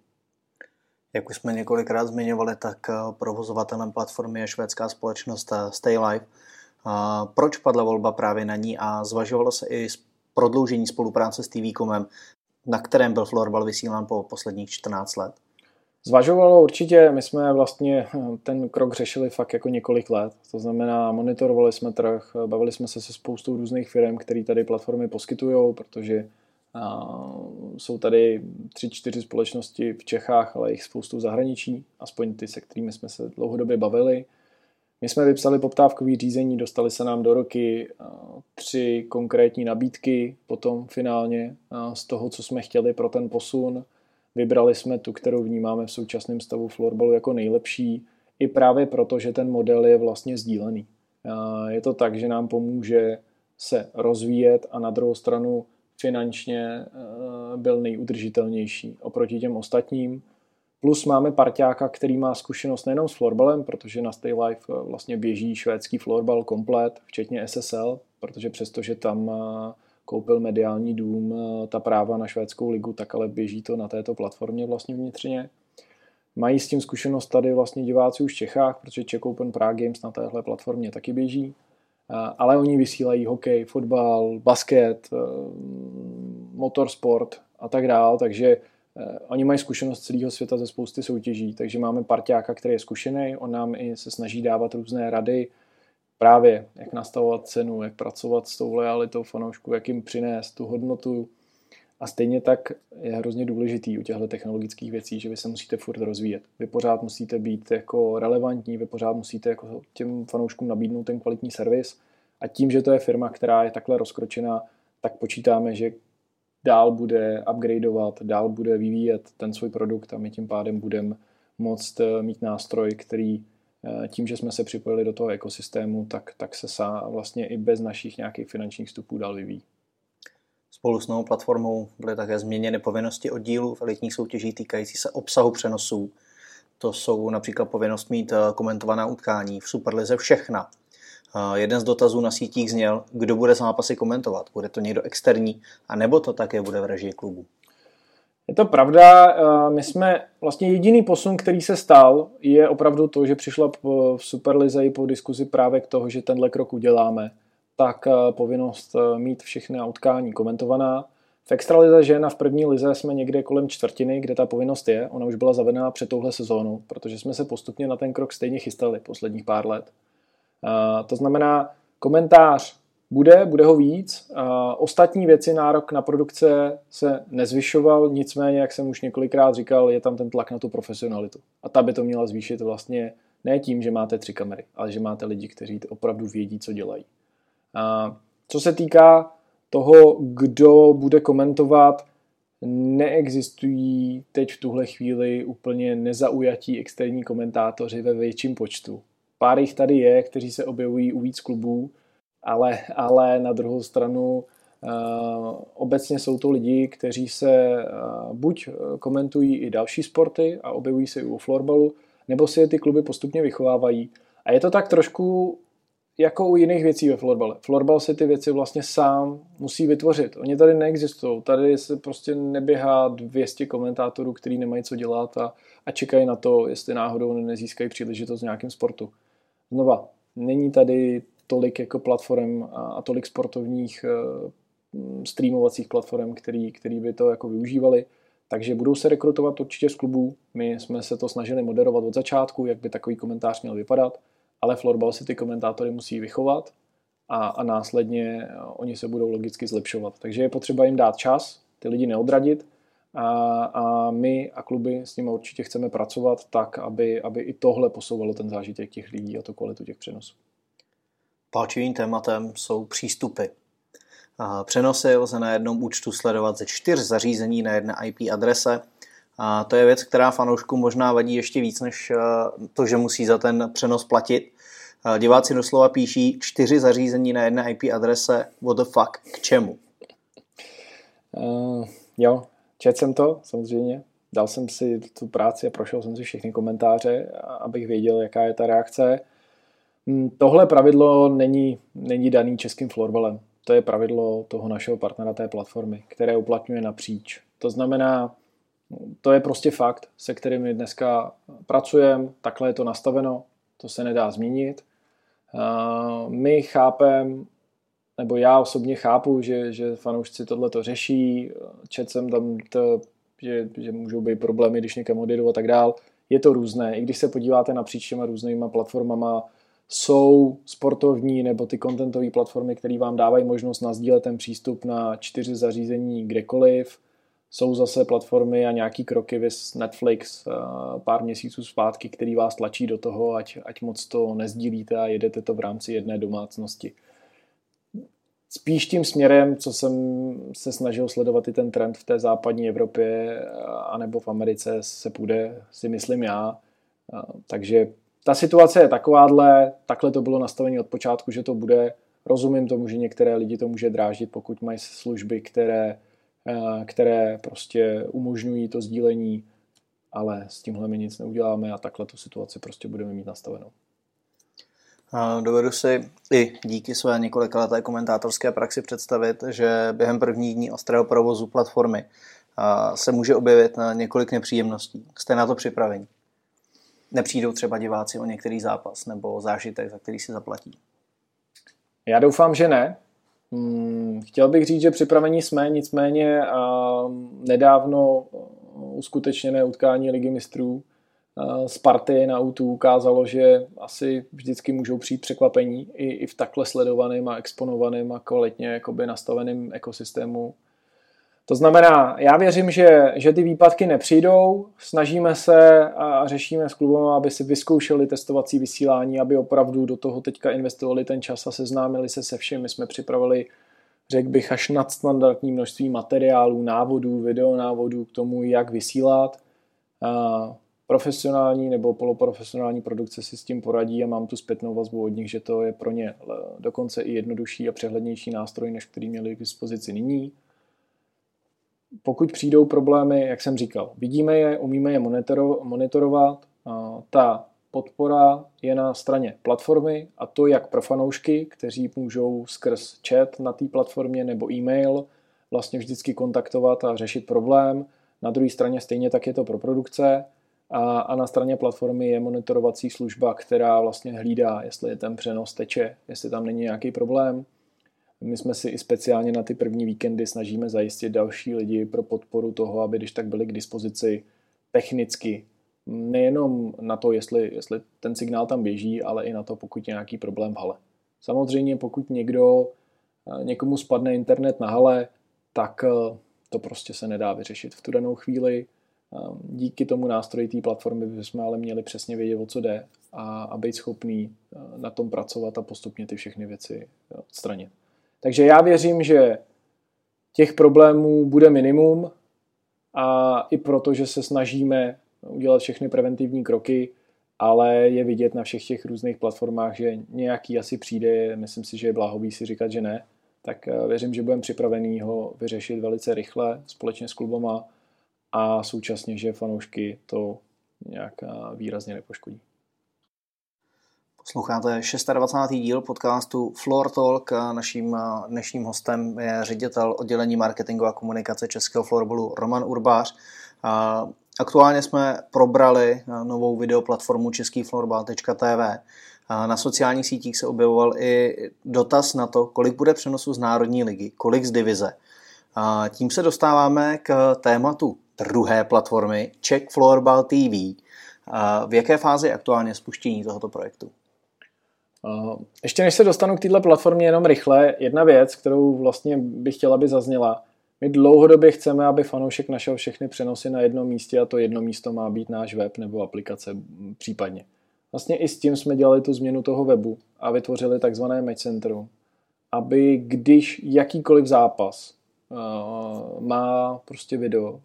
Jak už jsme několikrát zmiňovali, tak eh, provozovatelem platformy je švédská společnost eh, Stay Live. Proč padla volba právě na ní a zvažovalo se i prodloužení spolupráce s TV.comem, na kterém byl florbal vysílán po posledních 14 let? Zvažovalo určitě, my jsme vlastně hm, ten krok řešili fakt jako několik let. To znamená, monitorovali jsme trh, bavili jsme se se spoustou různých firm, které tady platformy poskytují, protože a, jsou tady tři, čtyři společnosti v Čechách, ale jich spoustu zahraničí, aspoň ty, se kterými jsme se dlouhodobě bavili. My jsme vypsali poptávkový řízení, dostali se nám do roky tři konkrétní nabídky, potom finálně z toho, co jsme chtěli pro ten posun Vybrali jsme tu, kterou vnímáme v současném stavu florbalu jako nejlepší, i právě proto, že ten model je vlastně sdílený. Je to tak, že nám pomůže se rozvíjet a na druhou stranu finančně byl nejudržitelnější oproti těm ostatním. Plus máme parťáka, který má zkušenost nejenom s florbalem, protože na Stay Life eh, vlastně běží švédský florbal komplet, včetně SSL, protože přestože tam eh, koupil mediální dům eh, ta práva na švédskou ligu, tak ale běží to na této platformě vlastně vnitřně. Mají s tím zkušenost tady vlastně diváci už v Čechách, protože Czech Open Prague Games na téhle platformě taky běží. Ale oni vysílají hokej, fotbal, basket, motorsport a tak dále, takže oni mají zkušenost celého světa ze spousty soutěží, takže máme parťáka, který je zkušený, on nám i se snaží dávat různé rady, právě jak nastavovat cenu, jak pracovat s tou lojalitou fanoušku, jak jim přinést tu hodnotu. A stejně tak je hrozně důležitý u těchto technologických věcí, že vy se musíte furt rozvíjet. Vy pořád musíte být jako relevantní, vy pořád musíte jako těm fanouškům nabídnout ten kvalitní servis. A tím, že to je firma, která je takhle rozkročená, tak počítáme, že dál bude upgradeovat, dál bude vyvíjet ten svůj produkt a my tím pádem budeme moct eh, mít nástroj, který eh, tím, že jsme se připojili do toho ekosystému, tak, tak se sá vlastně i bez našich nějakých finančních vstupů dál vyvíjí. Spolu s novou platformou byly také změněny povinnosti oddílů v elitních soutěží týkající se obsahu přenosů. To jsou například povinnost mít eh, komentovaná utkání v Superlize všechna, Jeden z dotazů na sítích zněl, kdo bude zápasy komentovat. Bude to někdo externí, a nebo to také bude v režii klubu? Je to pravda, my jsme vlastně jediný posun, který se stal, je opravdu to, že přišla v Superlize i po diskuzi právě k toho, že tenhle krok uděláme, tak povinnost mít všechny utkání komentovaná. V extralize žen a v první lize jsme někde kolem čtvrtiny, kde ta povinnost je. Ona už byla zavedená před touhle sezónou, protože jsme se postupně na ten krok stejně chystali posledních pár let. To znamená, komentář bude, bude ho víc. Ostatní věci, nárok na produkce se nezvyšoval, nicméně, jak jsem už několikrát říkal, je tam ten tlak na tu profesionalitu. A ta by to měla zvýšit vlastně ne tím, že máte tři kamery, ale že máte lidi, kteří opravdu vědí, co dělají. A co se týká toho, kdo bude komentovat, neexistují teď v tuhle chvíli úplně nezaujatí externí komentátoři ve větším počtu. Pár jich tady je, kteří se objevují u víc klubů, ale, ale na druhou stranu uh, obecně jsou to lidi, kteří se uh, buď komentují i další sporty a objevují se i u florbalu, nebo si je ty kluby postupně vychovávají. A je to tak trošku jako u jiných věcí ve florbale. Florbal si ty věci vlastně sám musí vytvořit. Oni tady neexistují. Tady se prostě neběhá 200 komentátorů, kteří nemají co dělat a, a čekají na to, jestli náhodou nezískají příležitost v nějakém sportu. Znova, není tady tolik jako platform a, tolik sportovních uh, streamovacích platform, který, který by to jako využívali. Takže budou se rekrutovat určitě z klubů. My jsme se to snažili moderovat od začátku, jak by takový komentář měl vypadat, ale Florbal si ty komentátory musí vychovat a, a následně oni se budou logicky zlepšovat. Takže je potřeba jim dát čas, ty lidi neodradit a, a my a kluby s nimi určitě chceme pracovat tak, aby, aby i tohle posouvalo ten zážitek těch lidí a tu kvalitu těch přenosů. Palčivým tématem jsou přístupy. Přenosy lze na jednom účtu sledovat ze čtyř zařízení na jedné IP adrese. A to je věc, která fanoušku možná vadí ještě víc, než eh, to, že musí za ten přenos platit. Diváci doslova píší čtyři zařízení na jedné IP adrese. What the fuck? K čemu? Uh, jo, Četl jsem to, samozřejmě, dal jsem si tu práci a prošel jsem si všechny komentáře, abych věděl, jaká je ta reakce. Hm, tohle pravidlo není, není daný českým florbalem. To je pravidlo toho našeho partnera té platformy, které uplatňuje napříč. To znamená, to je prostě fakt, se kterým my dneska pracujeme, takhle je to nastaveno, to se nedá změnit. My chápeme nebo já osobně chápu, že, že fanoušci tohle to řeší, čet jsem tam, to, že, že můžou být problémy, když někam odjedu a tak dál. Je to různé. I když se podíváte napříč těma různýma platformama, jsou sportovní nebo ty contentové platformy, které vám dávají možnost nazdílet ten přístup na čtyři zařízení kdekoliv. Jsou zase platformy a nějaký kroky, vys Netflix pár měsíců zpátky, který vás tlačí do toho, ať, ať moc to nezdílíte a jedete to v rámci jedné domácnosti spíš tím směrem, co jsem se snažil sledovat i ten trend v té západní Evropě anebo v Americe se půjde, si myslím já. Takže ta situace je takováhle, takhle to bylo nastavení od počátku, že to bude. Rozumím tomu, že některé lidi to může dráždit, pokud mají služby, které, které prostě umožňují to sdílení ale s tímhle my nic neuděláme a takhle tu situaci prostě budeme mít nastavenou. Dovedu si i díky své několikaleté komentátorské praxi představit, že během první dní ostrého provozu platformy se může objevit na několik nepříjemností. Jste na to připraveni? Nepřijdou třeba diváci o některý zápas nebo zážitek, za který si zaplatí? Já doufám, že ne. Hmm, chtěl bych říct, že připravení jsme, nicméně nedávno uskutečněné utkání Ligy mistrů z party na autu ukázalo, že asi vždycky můžou přijít překvapení i, i v takhle sledovaném a exponovaném a kvalitně jakoby nastaveném ekosystému. To znamená, já věřím, že, že ty výpadky nepřijdou, snažíme se a řešíme s klubem, aby si vyzkoušeli testovací vysílání, aby opravdu do toho teďka investovali ten čas a seznámili se se vším. My jsme připravili, řekl bych, až nadstandardní množství materiálů, návodů, videonávodů k tomu, jak vysílat profesionální nebo poloprofesionální produkce si s tím poradí a mám tu zpětnou vazbu od nich, že to je pro ně dokonce i jednodušší a přehlednější nástroj, než který měli k dispozici nyní. Pokud přijdou problémy, jak jsem říkal, vidíme je, umíme je monitorovat, ta podpora je na straně platformy a to jak pro fanoušky, kteří můžou skrz chat na té platformě nebo e-mail vlastně vždycky kontaktovat a řešit problém. Na druhé straně stejně tak je to pro produkce a, a na straně platformy je monitorovací služba, která vlastně hlídá, jestli je ten přenos teče, jestli tam není nějaký problém. My jsme si i speciálně na ty první víkendy snažíme zajistit další lidi pro podporu toho, aby když tak byli k dispozici technicky, nejenom na to, jestli, jestli ten signál tam běží, ale i na to, pokud je nějaký problém v hale. Samozřejmě, pokud někdo, někomu spadne internet na hale, tak eh, to prostě se nedá vyřešit v tu danou chvíli. Díky tomu nástroji té platformy bychom ale měli přesně vědět, o co jde a, a být schopný eh, na tom pracovat a postupně ty všechny věci eh, odstranit. Takže já věřím, že těch problémů bude minimum a i proto, že se snažíme udělat všechny preventivní kroky, ale je vidět na všech těch různých platformách, že nějaký asi přijde, myslím si, že je bláhový si říkat, že ne, tak eh, věřím, že budeme připravený ho vyřešit velice rychle společně s klubama a současně, že fanoušky to nějak výrazně nepoškodí. Posloucháte 26. díl podcastu Floor Talk. Naším dnešním hostem je ředitel oddělení marketingu a komunikace Českého florbalu Roman Urbář. Aktuálně jsme probrali novou videoplatformu českýflorbal.tv. Na sociálních sítích se objevoval i dotaz na to, kolik bude přenosu z Národní ligy, kolik z divize. Tím se dostáváme k tématu druhé platformy Czech Floorball TV. V jaké fázi aktuálně spuštění tohoto projektu? Ještě než se dostanu k této platformě jenom rychle, jedna věc, kterou vlastně bych chtěla, aby zazněla. My dlouhodobě chceme, aby fanoušek našel všechny přenosy na jednom místě a to jedno místo má být náš web nebo aplikace případně. Vlastně i s tím jsme dělali tu změnu toho webu a vytvořili takzvané match centrum, aby když jakýkoliv zápas má prostě video,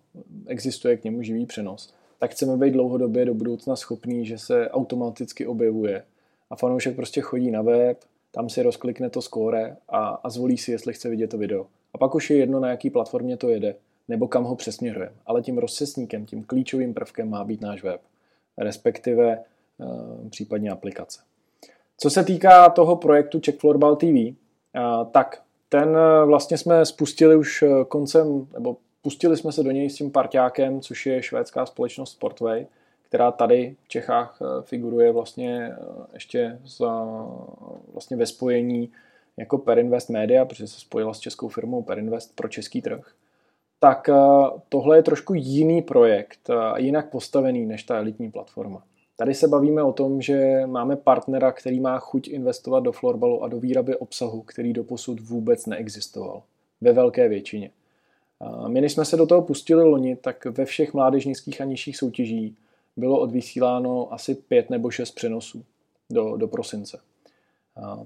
existuje k němu živý přenos, tak chceme být dlouhodobě do budoucna schopný, že se automaticky objevuje a fanoušek prostě chodí na web, tam si rozklikne to skóre a, a zvolí si, jestli chce vidět to video. A pak už je jedno, na jaký platformě to jede, nebo kam ho přesměruje. Ale tím rozcestníkem, tím klíčovým prvkem má být náš web, respektive e, případně aplikace. Co se týká toho projektu Czech Floorball TV, e, tak ten eh, vlastně jsme spustili už eh, koncem, nebo pustili jsme se do něj s tím parťákem, což je švédská společnost Sportway, která tady v Čechách eh, figuruje vlastně ještě za, vlastně ve spojení jako Perinvest Media, protože se spojila s českou firmou Perinvest pro český trh. Tak tohle je trošku jiný projekt, jinak postavený než ta elitní platforma. Tady se bavíme o tom, že máme partnera, který má chuť investovat do florbalu a do výroby obsahu, který doposud vůbec neexistoval. Ve velké většině. My, když jsme se do toho pustili loni, tak ve všech mládežnických a nižších soutěží bylo odvysíláno asi pět nebo šest přenosů do, do prosince.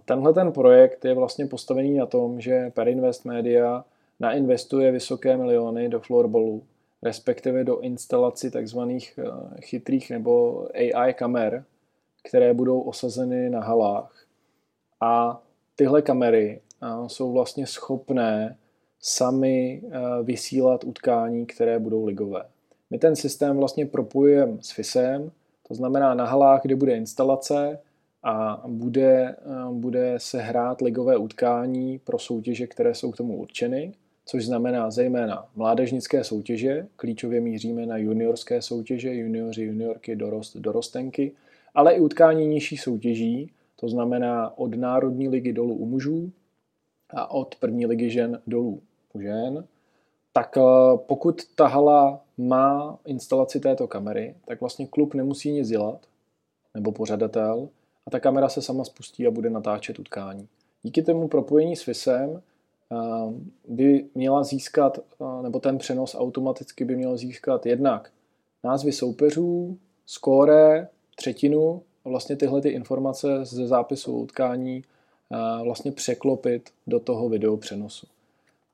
Tenhle ten projekt je vlastně postavený na tom, že Perinvest Media nainvestuje vysoké miliony do florbalu respektive do instalaci takzvaných eh, chytrých nebo AI kamer, které budou osazeny na halách. A tyhle kamery eh, jsou vlastně schopné sami eh, vysílat utkání, které budou ligové. My ten systém vlastně propojujeme s FISem, to znamená na halách, kde bude instalace a bude, bude se hrát ligové utkání pro soutěže, které jsou k tomu určeny, což znamená zejména mládežnické soutěže, klíčově míříme na juniorské soutěže, junioři, juniorky, dorost, dorostenky, ale i utkání nižších soutěží, to znamená od Národní ligy dolů u mužů a od první ligy žen dolů u žen, tak eh, pokud ta hala má instalaci této kamery, tak vlastně klub nemusí nic dělat, nebo pořadatel, a ta kamera se sama spustí a bude natáčet utkání. Díky tomu propojení s FISem by měla získat, eh, nebo ten přenos automaticky by měl získat jednak názvy soupeřů, skóre, třetinu a vlastně tyhle ty informace ze zápisu utkání vlastně překlopit do toho video přenosu.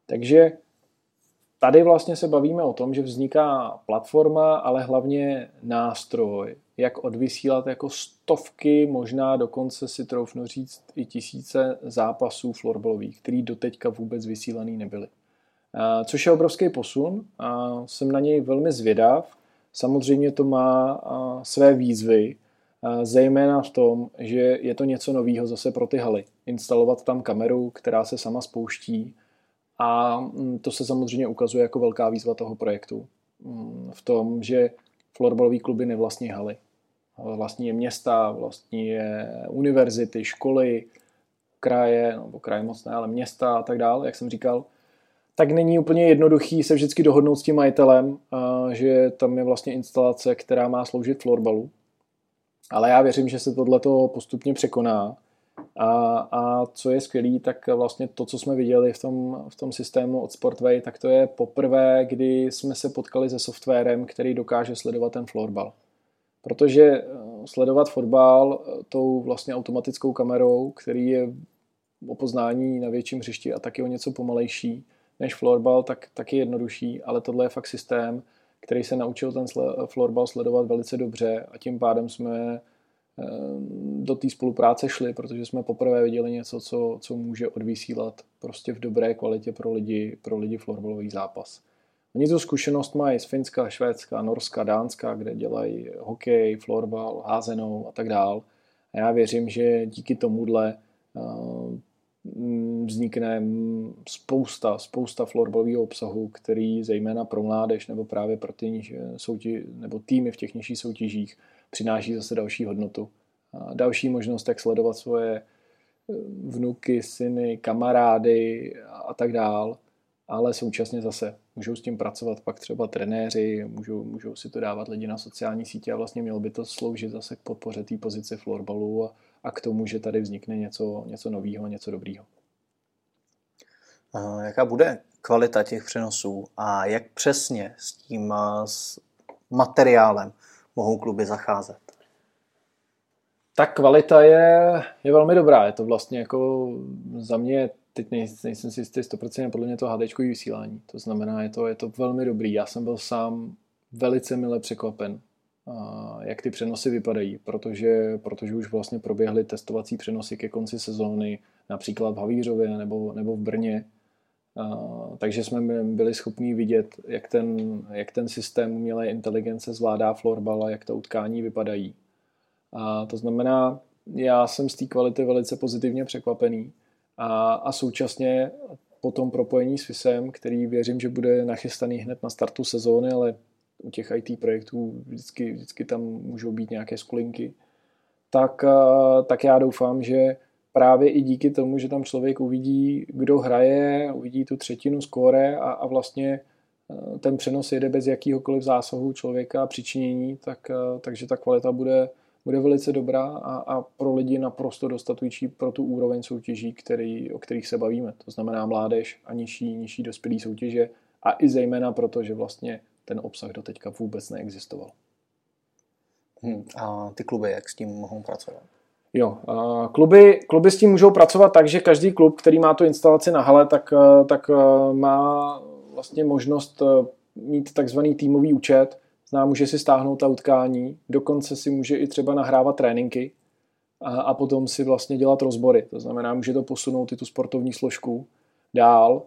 Takže tady vlastně se bavíme o tom, že vzniká platforma, ale hlavně nástroj, jak odvysílat jako stovky, možná dokonce si troufnu říct i tisíce zápasů florbalových, který doteďka vůbec vysílaný nebyly. Což je obrovský posun a jsem na něj velmi zvědav. Samozřejmě to má své výzvy, zejména v tom, že je to něco nového zase pro ty haly. Instalovat tam kameru, která se sama spouští a mm, to se samozřejmě ukazuje jako velká výzva toho projektu. Mm, v tom, že florbalové kluby nevlastní haly. Vlastní je města, vlastní je univerzity, školy, kraje, nebo kraje moc ne, ale města a tak dále, jak jsem říkal, tak není úplně jednoduchý se vždycky dohodnout s tím majitelem, že tam je vlastně instalace, která má sloužit florbalu. Ale já věřím, že se tohleto postupně překoná a, a co je skvělé, tak vlastně to, co jsme viděli v tom, v tom systému od Sportway, tak to je poprvé, kdy jsme se potkali se softwarem, který dokáže sledovat ten florbal. Protože eh, sledovat fotbal eh, tou vlastně automatickou kamerou, který je o poznání na větším hřišti a taky o něco pomalejší než florbal, tak, tak je jednodušší, ale tohle je fakt systém, který se naučil ten florbal sledovat velice dobře a tím pádem jsme do té spolupráce šli, protože jsme poprvé viděli něco, co, co může odvysílat prostě v dobré kvalitě pro lidi, pro lidi florbalový zápas. Oni tu zkušenost mají z Finska, Švédska, Norska, Dánska, kde dělají hokej, florbal, házenou a tak dál. A já věřím, že díky tomuhle ehm, vznikne spousta, spousta florbalového obsahu, který zejména pro mládež nebo právě pro ty soutěž, nebo týmy v těch nižších soutěžích přináší zase další hodnotu. A další možnost, jak sledovat svoje eh, vnuky, syny, kamarády a tak dál, ale současně zase můžou s tím pracovat pak třeba trenéři, můžou, můžou si to dávat lidi na sociální sítě a vlastně mělo by to sloužit zase k podpoře té pozice florbalu a, a k tomu, že tady vznikne něco, něco nového, něco dobrýho. Jaká bude kvalita těch přenosů a jak přesně s tím s materiálem mohou kluby zacházet? Ta kvalita je, je velmi dobrá. Je to vlastně jako za mě, teď nejsem si jistý 100%, podle mě to HD vysílání. To znamená, je to, je to velmi dobrý. Já jsem byl sám velice mile překvapen, jak ty přenosy vypadají, protože, protože už vlastně proběhly testovací přenosy ke konci sezóny, například v Havířově nebo, nebo v Brně, takže jsme byli schopni vidět, jak ten, jak ten systém umělé inteligence zvládá florbal a jak to utkání vypadají. A to znamená, já jsem z té kvality velice pozitivně překvapený a, a současně po tom propojení s FISem, který věřím, že bude nachystaný hned na startu sezóny, ale u těch IT projektů vždycky, vždycky tam můžou být nějaké skulinky, tak, tak já doufám, že právě i díky tomu, že tam člověk uvidí, kdo hraje, uvidí tu třetinu skóre a, a vlastně eh, ten přenos jede bez jakýhokoliv zásahu člověka a přičinění, tak, eh, takže ta kvalita bude, bude velice dobrá a, a pro lidi naprosto dostatující pro tu úroveň soutěží, který, o kterých se bavíme. To znamená mládež a nižší, nižší dospělý soutěže a i zejména proto, že vlastně ten obsah do teďka vůbec neexistoval. Hmm. A ty kluby, jak s tím mohou pracovat? Jo, kluby, kluby s tím můžou pracovat tak, že každý klub, který má tu instalaci na hale, tak, eh, tak eh, má vlastně možnost eh, mít takzvaný týmový účet, zná, může si stáhnout ta utkání, dokonce si může i třeba nahrávat tréninky a, a potom si vlastně dělat rozbory. To znamená, může to posunout i tu sportovní složku dál.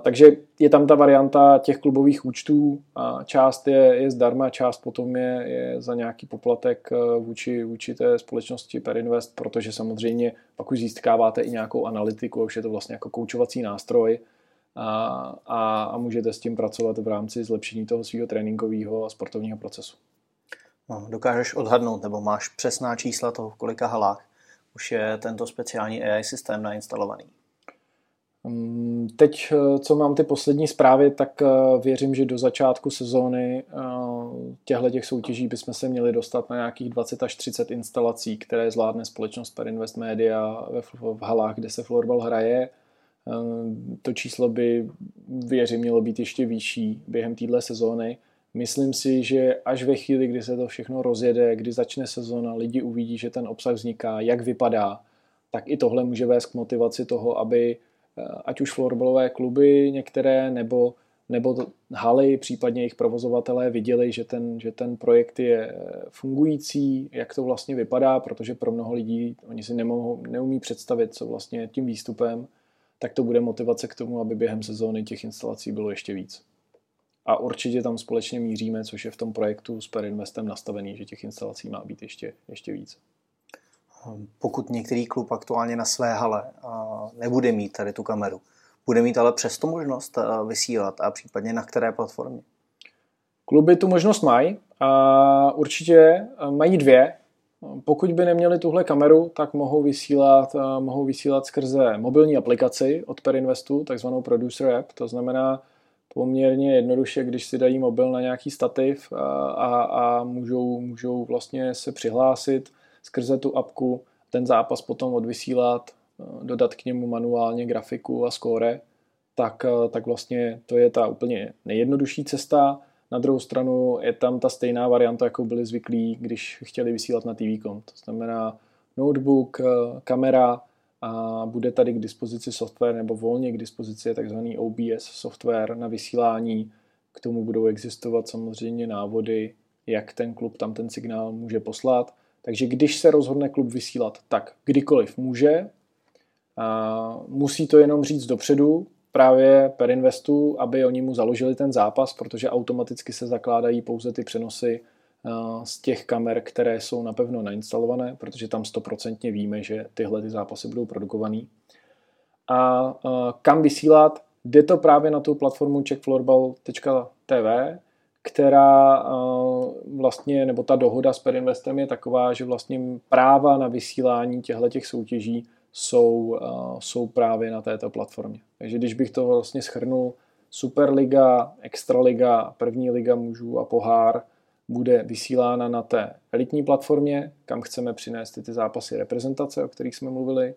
Takže je tam ta varianta těch klubových účtů, a část je, je zdarma, část potom je, je za nějaký poplatek e, vůči, vůči té společnosti Perinvest, protože samozřejmě pak už získáváte i nějakou analytiku, už je to vlastně jako koučovací nástroj a, a, a můžete s tím pracovat v rámci zlepšení toho svého tréninkového a sportovního procesu. No, dokážeš odhadnout, nebo máš přesná čísla toho, v kolika halách už je tento speciální AI systém nainstalovaný? Mm, teď, eh, co mám ty poslední zprávy, tak eh, věřím, že do začátku sezóny eh, těchto těch soutěží bychom se měli dostat na nějakých 20 až 30 instalací, které zvládne společnost Per Invest Media v halách, kde se florbal hraje. To číslo by, věřím, mělo být ještě vyšší během téhle sezóny. Myslím si, že až ve chvíli, kdy se to všechno rozjede, kdy začne sezóna, lidi uvidí, že ten obsah vzniká, jak vypadá, tak i tohle může vést k motivaci toho, aby Eh, ať už florbalové kluby některé, nebo, nebo haly, případně jejich provozovatelé viděli, že ten, že ten projekt je fungující, jak to vlastně vypadá, protože pro mnoho lidí oni si nemohou, neumí představit, co vlastně tím výstupem, tak to bude motivace k tomu, aby během sezóny těch instalací bylo ještě víc. A určitě tam společně míříme, což je v tom projektu s Perinvestem nastavený, že těch instalací má být ještě, ještě víc pokud některý klub aktuálně na své hale nebude mít tady tu kameru, bude mít ale přesto možnost vysílat a případně na které platformě? Kluby tu možnost mají a určitě mají dvě. Pokud by neměli tuhle kameru, tak mohou vysílat, mohou vysílat skrze mobilní aplikaci od Perinvestu, takzvanou Producer App. To znamená poměrně jednoduše, když si dají mobil na nějaký stativ a, a, a můžou, můžou vlastně se přihlásit, skrze tu apku ten zápas potom odvysílat, eh, dodat k němu manuálně grafiku a skóre, tak, eh, tak vlastně to je ta úplně nejjednodušší cesta. Na druhou stranu je tam ta stejná varianta, jako byli zvyklí, když chtěli vysílat na TV.com. To znamená notebook, eh, kamera a bude tady k dispozici software nebo volně k dispozici je takzvaný OBS software na vysílání. K tomu budou existovat samozřejmě návody, jak ten klub tam ten signál může poslat. Takže když se rozhodne klub vysílat, tak kdykoliv může. A musí to jenom říct dopředu, právě per investu, aby oni mu založili ten zápas, protože automaticky se zakládají pouze ty přenosy z těch kamer, které jsou napevno nainstalované, protože tam stoprocentně víme, že tyhle ty zápasy budou produkovaný. A kam vysílat? Jde to právě na tu platformu checkfloorball.tv, která eh, vlastně, nebo ta dohoda s Perinvestem je taková, že vlastně práva na vysílání těchto těch soutěží jsou, eh, jsou právě na této platformě. Takže když bych to vlastně schrnul, Superliga, Extraliga, První liga mužů a pohár bude vysílána na té elitní platformě, kam chceme přinést ty zápasy reprezentace, o kterých jsme mluvili.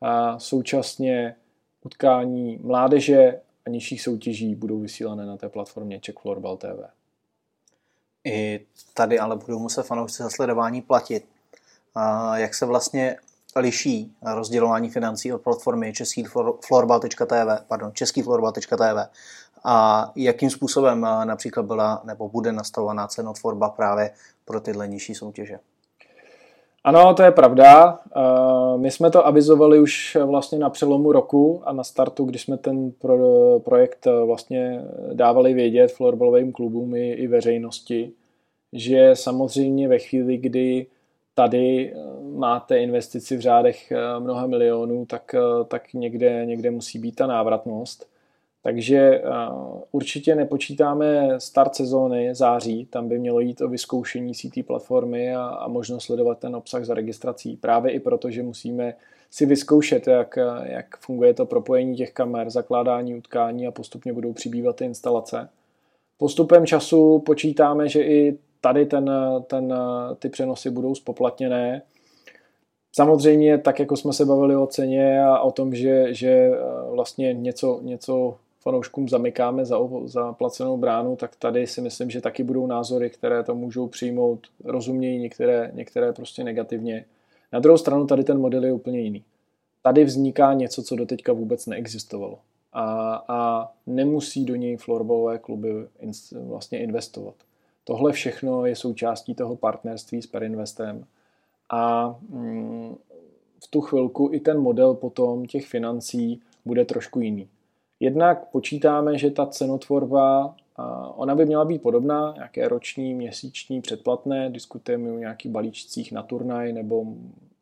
A současně utkání mládeže a nižších soutěží budou vysílané na té platformě Czech Floorball TV. I tady ale budou muset fanoušci za sledování platit. A jak se vlastně liší rozdělování financí od platformy český florbal.tv, pardon, český florbal.tv a jakým způsobem například byla nebo bude nastavovaná cenotvorba právě pro tyhle nižší soutěže. Ano, to je pravda. My jsme to avizovali už vlastně na přelomu roku a na startu, když jsme ten projekt vlastně dávali vědět florbalovým klubům i, i veřejnosti, že samozřejmě ve chvíli, kdy tady máte investici v řádech mnoha milionů, tak, tak někde, někde musí být ta návratnost. Takže určitě nepočítáme start sezóny září, tam by mělo jít o vyzkoušení CT platformy a, a možnost sledovat ten obsah za registrací. Právě i proto, že musíme si vyzkoušet, jak, jak funguje to propojení těch kamer, zakládání utkání a postupně budou přibývat ty instalace. Postupem času počítáme, že i tady ten, ten, ty přenosy budou spoplatněné. Samozřejmě, tak jako jsme se bavili o ceně a o tom, že, že vlastně něco, něco fanouškům zamykáme za, za placenou bránu, tak tady si myslím, že taky budou názory, které to můžou přijmout rozumějí, některé, některé prostě negativně. Na druhou stranu tady ten model je úplně jiný. Tady vzniká něco, co doteďka vůbec neexistovalo. A, a nemusí do něj florbalové kluby vlastně investovat. Tohle všechno je součástí toho partnerství s Perinvestem a mm, v tu chvilku i ten model potom těch financí bude trošku jiný. Jednak počítáme, že ta cenotvorba, ona by měla být podobná, nějaké roční, měsíční, předplatné, diskutujeme o nějakých balíčcích na turnaj nebo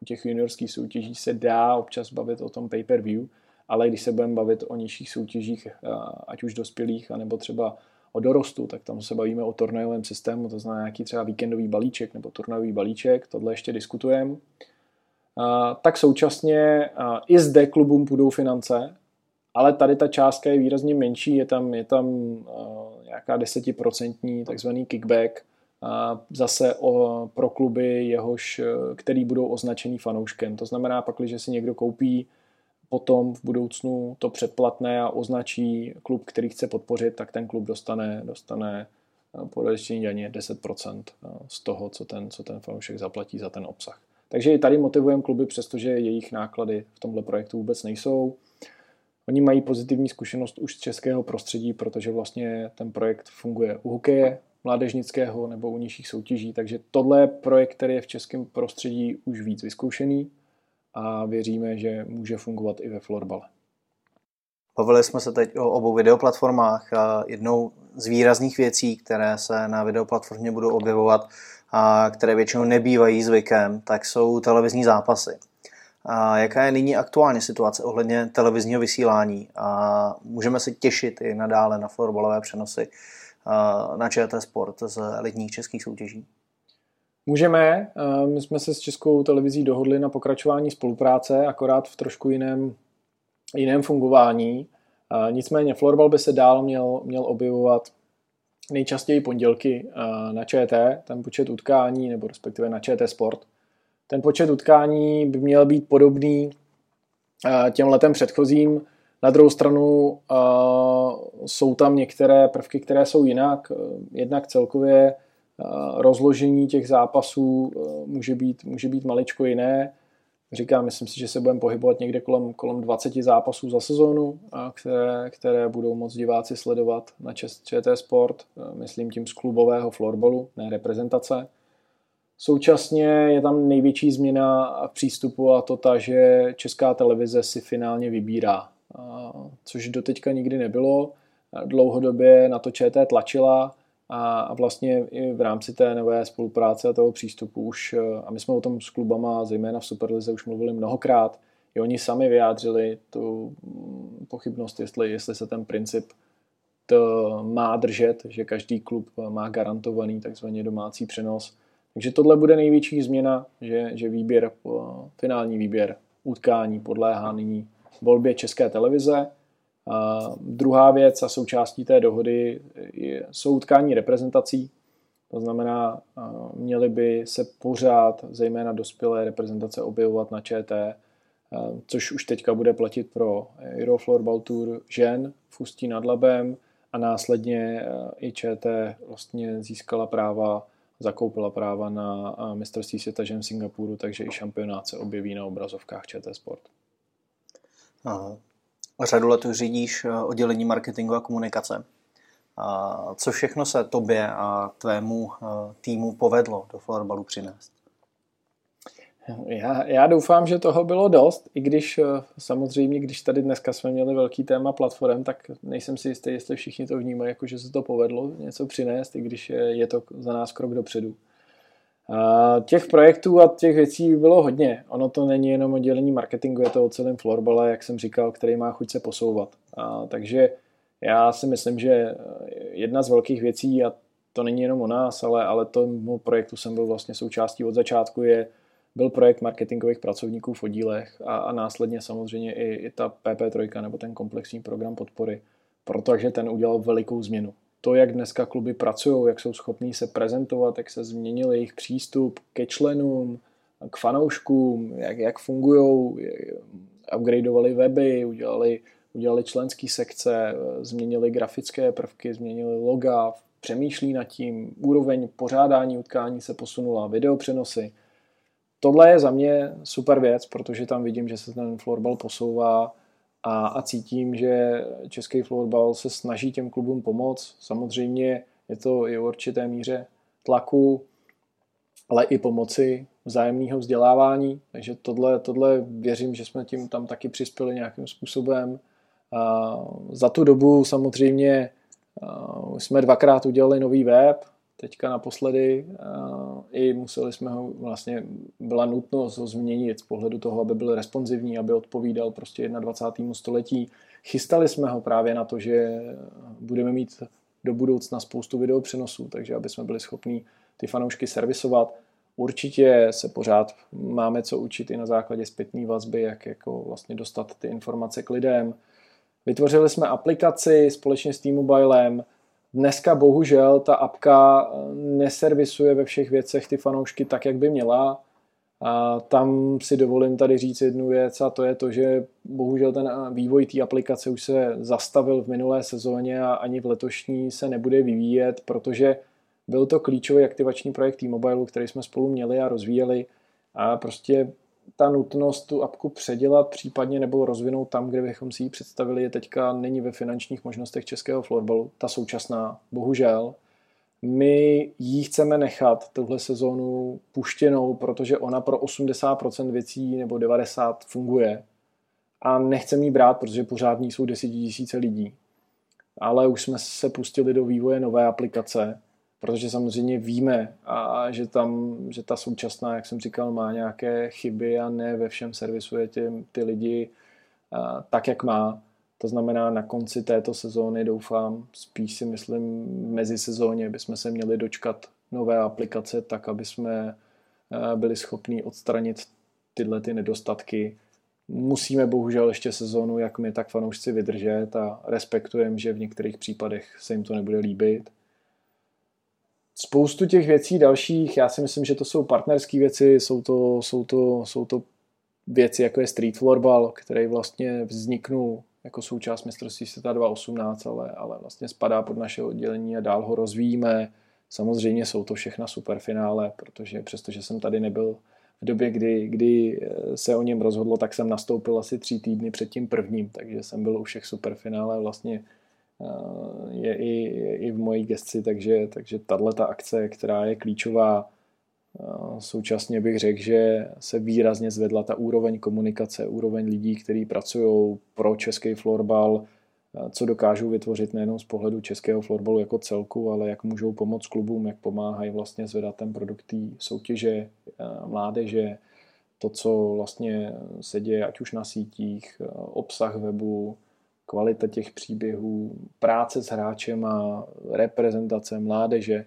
u těch juniorských soutěží se dá občas bavit o tom pay-per-view, ale když se budeme bavit o nižších soutěžích, ať už dospělých, anebo třeba o dorostu, tak tam se bavíme o turnajovém systému, to znamená nějaký třeba víkendový balíček nebo turnajový balíček, tohle ještě diskutujeme. Tak současně i zde klubům půjdou finance, ale tady ta částka je výrazně menší, je tam, je tam nějaká desetiprocentní takzvaný kickback, zase o, pro kluby, jehož, který budou označený fanouškem. To znamená, pak, když si někdo koupí potom v budoucnu to předplatné a označí klub, který chce podpořit, tak ten klub dostane, dostane eh, po daně 10% eh, z toho, co ten, co ten fanoušek zaplatí za ten obsah. Takže i tady motivujeme kluby, přestože jejich náklady v tomhle projektu vůbec nejsou. Oni mají pozitivní zkušenost už z českého prostředí, protože vlastně ten projekt funguje u hokeje mládežnického nebo u nižších soutěží, takže tohle je projekt, který je v českém prostředí už víc vyzkoušený a věříme, že může fungovat i ve florbale. Bavili jsme se teď o obou videoplatformách. Jednou z výrazných věcí, které se na videoplatformě budou objevovat a které většinou nebývají zvykem, tak jsou televizní zápasy. A jaká je nyní aktuální situace ohledně televizního vysílání? A můžeme se těšit i nadále na florbalové přenosy na ČT Sport z elitních českých soutěží? Můžeme, eh, my jsme se s Českou televizí dohodli na pokračování spolupráce, akorát v trošku jiném, jiném fungování. Eh, nicméně florbal by se dál měl, měl objevovat nejčastěji pondělky eh, na ČT, ten počet utkání, nebo respektive na ČT Sport. Ten počet utkání by měl být podobný těm letem předchozím. Na druhou stranu jsou tam některé prvky, které jsou jinak. Jednak celkově rozložení těch zápasů e, může být, může být maličko jiné. Říkám, myslím si, že se budeme pohybovat někde kolem, kolem 20 zápasů za sezónu, které, které budou moc diváci sledovat na ČT Sport, e, myslím tím z klubového florbalu, ne reprezentace. Současně je tam největší změna v přístupu a to ta, že česká televize si finálně vybírá, což doteďka nikdy nebylo. Dlouhodobě na to ČT tlačila, a vlastně i v rámci té nové spolupráce a toho přístupu už, eh, a my jsme o tom s klubama, zejména v Superlize, už mluvili mnohokrát, i oni sami vyjádřili tu mm, pochybnost, jestli, jestli se ten princip to má držet, že každý klub má garantovaný takzvaný domácí přenos. Takže tohle bude největší změna, že, že výběr, finální výběr utkání podléhá nyní volbě České televize, a druhá věc a součástí té dohody je, jsou utkání reprezentací, to znamená, měly by se pořád, zejména dospělé reprezentace, objevovat na ČT, což už teďka bude platit pro Euroflorbal Tour žen v Ústí nad Labem a následně i ČT vlastně získala práva, zakoupila práva na mistrovství světa žen v Singapuru, takže i šampionát se objeví na obrazovkách ČT Sport. Aha řadu let řídíš eh, oddělení marketingu a komunikace. Co všechno se tobě a tvému eh, týmu povedlo do florbalu přinést? Já, já doufám, že toho bylo dost, i když eh, samozřejmě, když tady dneska jsme měli velký téma platform, tak nejsem si jistý, jestli všichni to vnímají, jako že se to povedlo něco přinést, i když je to za nás krok dopředu. Těch projektů a těch věcí bylo hodně. Ono to není jenom o dělení marketingu, je to o celém florbale, jak jsem říkal, který má chuť se posouvat. A, takže já si myslím, že jedna z velkých věcí, a to není jenom o nás, ale, ale tomu projektu jsem byl vlastně součástí od začátku, je, byl projekt marketingových pracovníků v oddílech a, a následně samozřejmě i, i ta PP3 nebo ten komplexní program podpory, protože ten udělal velikou změnu to, jak dneska kluby pracují, jak jsou schopní se prezentovat, jak se změnil jejich přístup ke členům, k fanouškům, jak, jak fungují, upgradeovali weby, udělali, udělali členské sekce, změnili grafické prvky, změnili loga, přemýšlí nad tím, úroveň pořádání utkání se posunula, videopřenosy. Tohle je za mě super věc, protože tam vidím, že se ten florbal posouvá a, a cítím, že český florbal se snaží těm klubům pomoct. Samozřejmě je to i v určité míře tlaku, ale i pomoci vzájemného vzdělávání. Takže tohle, tohle věřím, že jsme tím tam taky přispěli nějakým způsobem. Za tu dobu samozřejmě jsme dvakrát udělali nový web, teďka naposledy i museli jsme ho, vlastně byla nutnost ho změnit z pohledu toho, aby byl responsivní, aby odpovídal prostě 21. století. Chystali jsme ho právě na to, že budeme mít do budoucna spoustu videopřenosů, takže aby jsme byli schopni ty fanoušky servisovat. Určitě se pořád máme co učit i na základě zpětné vazby, jak jako vlastně dostat ty informace k lidem. Vytvořili jsme aplikaci společně s T-Mobilem. Dneska bohužel ta apka neservisuje ve všech věcech ty fanoušky tak, jak by měla. A tam si dovolím tady říct jednu věc a to je to, že bohužel ten vývoj té aplikace už se zastavil v minulé sezóně a ani v letošní se nebude vyvíjet, protože byl to klíčový aktivační projekt T-Mobile, který jsme spolu měli a rozvíjeli a prostě ta nutnost tu apku předělat případně nebo rozvinout tam, kde bychom si ji představili, je teďka není ve finančních možnostech českého florbalu, ta současná, bohužel. My ji chceme nechat tuhle sezónu puštěnou, protože ona pro 80% věcí nebo 90% funguje. A nechceme ji brát, protože pořád ní jsou desetitisíce lidí. Ale už jsme se pustili do vývoje nové aplikace, protože samozřejmě víme, a že, tam, že ta současná, jak jsem říkal, má nějaké chyby a ne ve všem servisuje ty, ty lidi a, tak, jak má. To znamená, na konci této sezóny doufám, spíš si myslím mezi sezóně, bychom se měli dočkat nové aplikace, tak aby jsme byli schopni odstranit tyhle ty nedostatky. Musíme bohužel ještě sezónu, jak my, tak fanoušci vydržet a respektujeme, že v některých případech se jim to nebude líbit spoustu těch věcí dalších, já si myslím, že to jsou partnerské věci, jsou to, jsou, to, jsou to věci, jako je street floorball, který vlastně vzniknul jako součást mistrovství světa 2018, ale, ale vlastně spadá pod naše oddělení a dál ho rozvíjíme. Samozřejmě jsou to všechna superfinále, protože přestože jsem tady nebyl v době, kdy, kdy se o něm rozhodlo, tak jsem nastoupil asi tři týdny před tím prvním, takže jsem byl u všech superfinále vlastně je i, i v mojí gesci, takže, takže tato akce, která je klíčová, současně bych řekl, že se výrazně zvedla ta úroveň komunikace, úroveň lidí, kteří pracují pro český florbal, co dokážou vytvořit nejenom z pohledu českého florbalu jako celku, ale jak můžou pomoct klubům, jak pomáhají vlastně zvedat ten produkt soutěže, mládeže, to, co vlastně se děje, ať už na sítích, obsah webu, kvalita těch příběhů, práce s hráčem a reprezentace mládeže.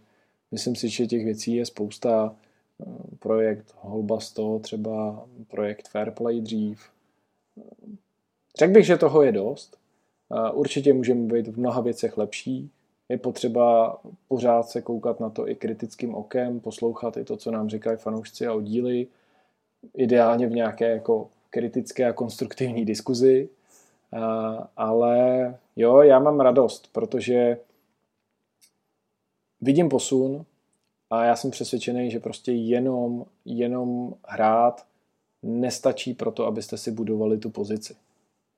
Myslím si, že těch věcí je spousta. Projekt Holba 100, třeba projekt Fairplay dřív. Řekl bych, že toho je dost. Určitě můžeme být v mnoha věcech lepší. Je potřeba pořád se koukat na to i kritickým okem, poslouchat i to, co nám říkají fanoušci a oddíly. Ideálně v nějaké jako kritické a konstruktivní diskuzi, ale jo, já mám radost, protože vidím posun a já jsem přesvědčený, že prostě jenom, jenom hrát nestačí pro to, abyste si budovali tu pozici.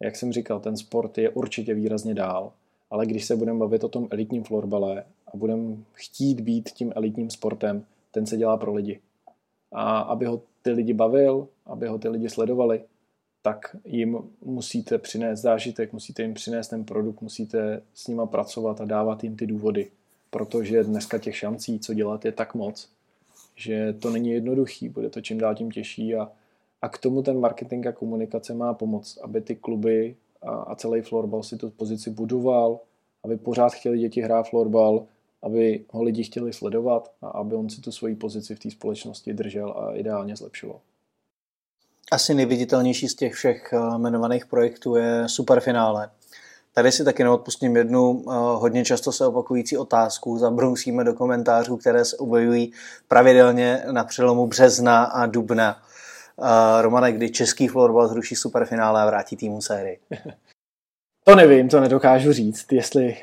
Jak jsem říkal, ten sport je určitě výrazně dál, ale když se budeme bavit o tom elitním florbale a budeme chtít být tím elitním sportem, ten se dělá pro lidi. A aby ho ty lidi bavil, aby ho ty lidi sledovali, tak jim musíte přinést zážitek, musíte jim přinést ten produkt, musíte s nima pracovat a dávat jim ty důvody. Protože dneska těch šancí, co dělat, je tak moc, že to není jednoduchý, bude to čím dál tím těžší a, a k tomu ten marketing a komunikace má pomoc, aby ty kluby a, a celý florbal si tu pozici budoval, aby pořád chtěli děti hrát florbal, aby ho lidi chtěli sledovat a aby on si tu svoji pozici v té společnosti držel a ideálně zlepšoval. Asi nejviditelnější z těch všech eh, jmenovaných projektů je superfinále. Tady si taky neodpustím jednu eh, hodně často se opakující otázku. Zabrousíme do komentářů, které se objevují pravidelně na přelomu března a dubna. Eh, Romane, kdy český florbal zruší superfinále a vrátí týmu sérii? To nevím, to nedokážu říct, jestli,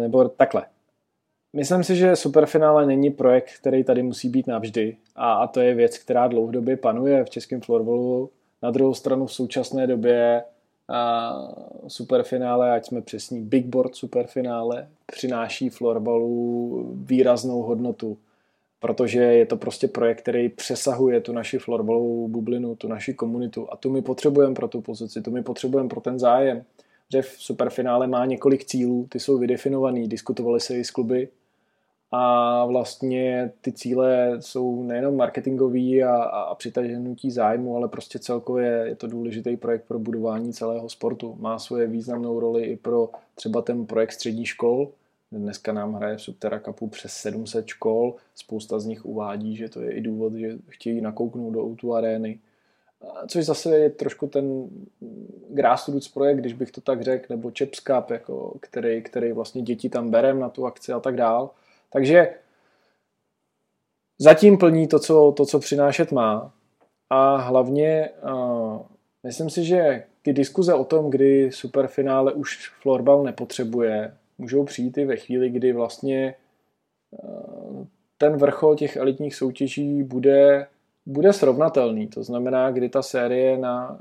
nebo takhle. Myslím si, že superfinále není projekt, který tady musí být navždy a, a to je věc, která dlouhodobě panuje v českém florbalu. Na druhou stranu v současné době a superfinále, ať jsme přesní, big board superfinále přináší florbalu výraznou hodnotu, protože je to prostě projekt, který přesahuje tu naši florbalovou bublinu, tu naši komunitu a tu my potřebujeme pro tu pozici, tu my potřebujeme pro ten zájem. že v superfinále má několik cílů, ty jsou vydefinovaný, diskutovali se i s kluby a vlastně ty cíle jsou nejenom marketingový a, a, přitaženutí zájmu, ale prostě celkově je to důležitý projekt pro budování celého sportu. Má svoje významnou roli i pro třeba ten projekt střední škol. Dneska nám hraje v Subterra Cupu přes 700 škol, spousta z nich uvádí, že to je i důvod, že chtějí nakouknout do o arény což zase je trošku ten grassroots projekt, když bych to tak řekl, nebo Cup, jako, který, který vlastně děti tam berem na tu akci a tak dál. Takže zatím plní to, co, to, co přinášet má. A hlavně uh, myslím si, že ty diskuze o tom, kdy superfinále už florbal nepotřebuje, můžou přijít i ve chvíli, kdy vlastně ten vrchol těch elitních soutěží bude bude srovnatelný. To znamená, kdy ta série na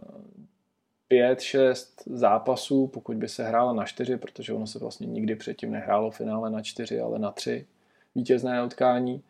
5-6 zápasů, pokud by se hrála na 4, protože ono se vlastně nikdy předtím nehrálo finále na 4, ale na 3 vítězné utkání,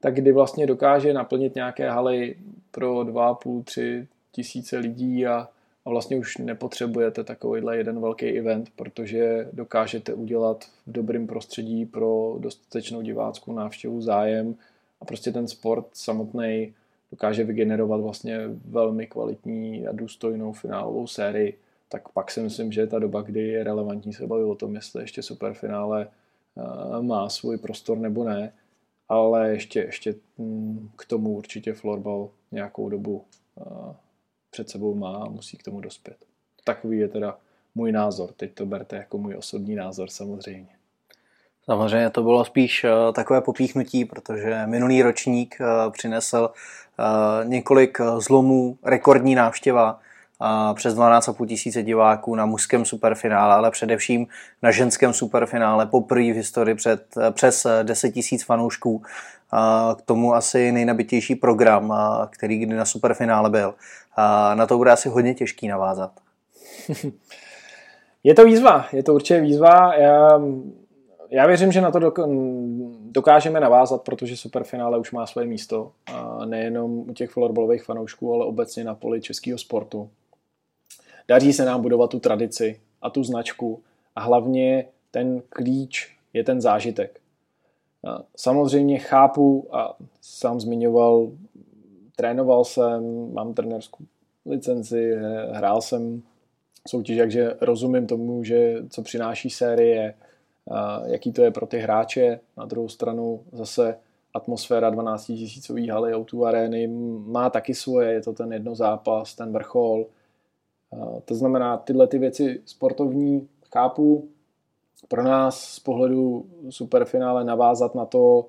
tak kdy vlastně dokáže naplnit nějaké haly pro 2,5-3 tisíce lidí a, a vlastně už nepotřebujete takovýhle jeden velký event, protože dokážete udělat v dobrém prostředí pro dostatečnou diváckou návštěvu zájem. A prostě ten sport samotný dokáže vygenerovat vlastně velmi kvalitní a důstojnou finálovou sérii, tak pak si myslím, že je ta doba, kdy je relevantní se bavit o tom, jestli ještě superfinále eh, má svůj prostor nebo ne, ale ještě, ještě hm, k tomu určitě florbal nějakou dobu eh, před sebou má a musí k tomu dospět. Takový je teda můj názor. Teď to berte jako můj osobní názor samozřejmě. Samozřejmě to bylo spíš eh, takové popíchnutí, protože minulý ročník přinesl Eh, několik eh, zlomů, rekordní návštěva, eh, přes 12,5 tisíce diváků na mužském superfinále, ale především na ženském superfinále poprvé v historii před, přes 10 tisíc fanoušků. K tomu asi nejnabitější program, který kdy na superfinále byl. Na to bude asi hodně těžký navázat. Je to výzva, je to určitě výzva. Já, já věřím, že na to dokážeme navázat, protože superfinále už má své místo. A nejenom u těch florbalových fanoušků, ale obecně na poli českého sportu. Daří se nám budovat tu tradici a tu značku a hlavně ten klíč je ten zážitek. Samozřejmě chápu a sám zmiňoval, trénoval jsem, mám trenerskou licenci, hrál jsem soutěž, takže rozumím tomu, že co přináší série, jaký to je pro ty hráče. Na druhou stranu zase atmosféra 12 tisícový haly o arény má taky svoje, je to ten jedno zápas, ten vrchol. To znamená, tyhle ty věci sportovní chápu. Pro nás z pohledu superfinále navázat na to,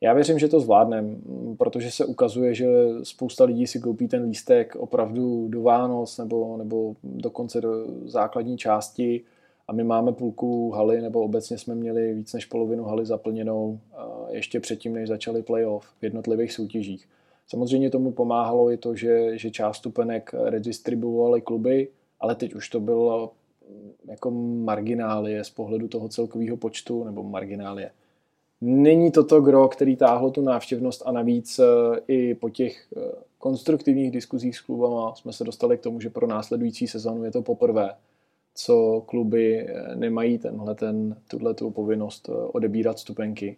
já věřím, že to zvládnem, protože se ukazuje, že spousta lidí si koupí ten lístek opravdu do Vánoc nebo, nebo dokonce do základní části a my máme půlku haly, nebo obecně jsme měli víc než polovinu haly zaplněnou ještě předtím, než začaly playoff v jednotlivých soutěžích. Samozřejmě tomu pomáhalo i to, že, že část stupenek redistribuovaly kluby, ale teď už to bylo mm, jako marginálie z pohledu toho celkového počtu, nebo marginálie. Není to to gro, který táhlo tu návštěvnost a navíc e, i po těch e, konstruktivních diskuzích s klubama jsme se dostali k tomu, že pro následující sezonu je to poprvé, co kluby eh, nemají tenhle, ten, tuhle tu povinnost odebírat stupenky.